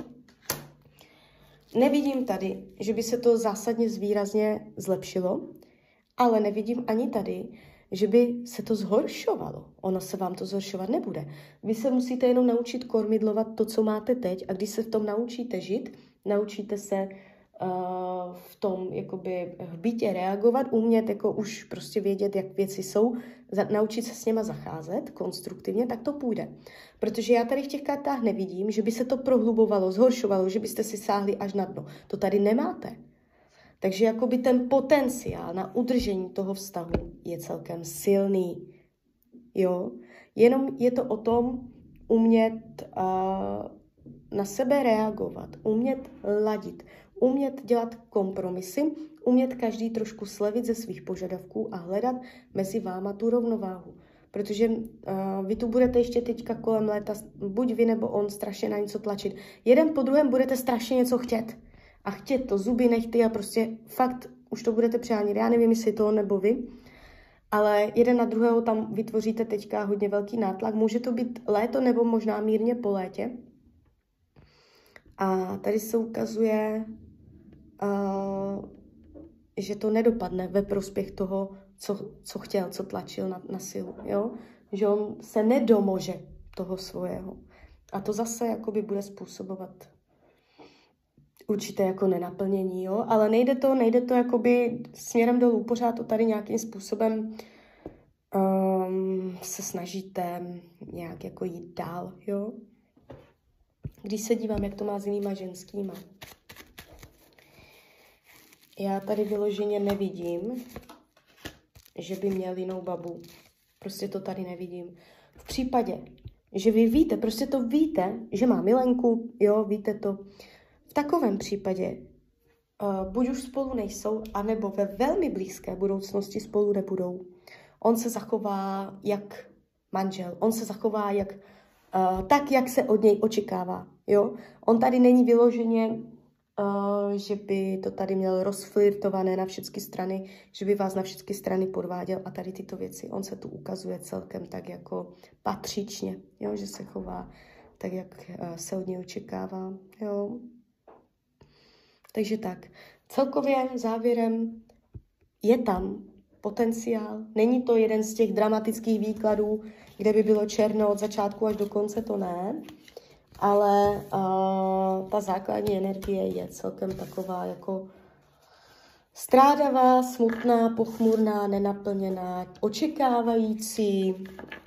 Nevidím tady, že by se to zásadně zvýrazně zlepšilo, ale nevidím ani tady, že by se to zhoršovalo. Ono se vám to zhoršovat nebude. Vy se musíte jenom naučit kormidlovat to, co máte teď a když se v tom naučíte žít, naučíte se v tom jakoby v bytě reagovat, umět jako už prostě vědět, jak věci jsou, za, naučit se s něma zacházet konstruktivně, tak to půjde. Protože já tady v těch kartách nevidím, že by se to prohlubovalo, zhoršovalo, že byste si sáhli až na dno. To tady nemáte. Takže jakoby ten potenciál na udržení toho vztahu je celkem silný. Jo? Jenom je to o tom umět uh, na sebe reagovat, umět ladit, umět dělat kompromisy, umět každý trošku slevit ze svých požadavků a hledat mezi váma tu rovnováhu. Protože uh, vy tu budete ještě teďka kolem léta, buď vy nebo on, strašně na něco tlačit. Jeden po druhém budete strašně něco chtět a chtět to zuby nechty a prostě fakt už to budete přánět. Já nevím, jestli to nebo vy, ale jeden na druhého tam vytvoříte teďka hodně velký nátlak. Může to být léto nebo možná mírně po létě. A tady se ukazuje, že to nedopadne ve prospěch toho, co, co chtěl, co tlačil na, na silu. Jo? Že on se nedomože toho svého. A to zase jakoby bude způsobovat určité jako nenaplnění, jo? ale nejde to, nejde to jakoby směrem dolů, pořád to tady nějakým způsobem um, se snažíte nějak jako jít dál, jo. Když se dívám, jak to má s jinýma ženskýma, já tady vyloženě nevidím, že by měl jinou babu. Prostě to tady nevidím. V případě, že vy víte, prostě to víte, že má milenku, jo, víte to, takovém případě uh, buď už spolu nejsou, anebo ve velmi blízké budoucnosti spolu nebudou. On se zachová jak manžel, on se zachová jak, uh, tak, jak se od něj očekává. Jo? On tady není vyloženě, že by to tady měl rozflirtované na všechny strany, že by vás na všechny strany podváděl a tady tyto věci. On se tu ukazuje celkem tak jako patřičně, jo? že se chová tak, jak uh, se od něj očekává. Jo? Takže tak, celkově závěrem je tam potenciál. Není to jeden z těch dramatických výkladů, kde by bylo černo od začátku až do konce, to ne. Ale uh, ta základní energie je celkem taková jako strádavá, smutná, pochmurná, nenaplněná, očekávající,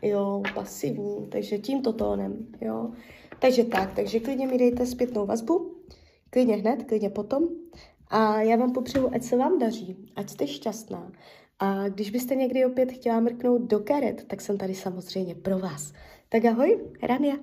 jo, pasivní, takže tímto tónem, jo. Takže tak, takže klidně mi dejte zpětnou vazbu, klidně hned, klidně potom. A já vám popřeju, ať se vám daří, ať jste šťastná. A když byste někdy opět chtěla mrknout do karet, tak jsem tady samozřejmě pro vás. Tak ahoj, Rania.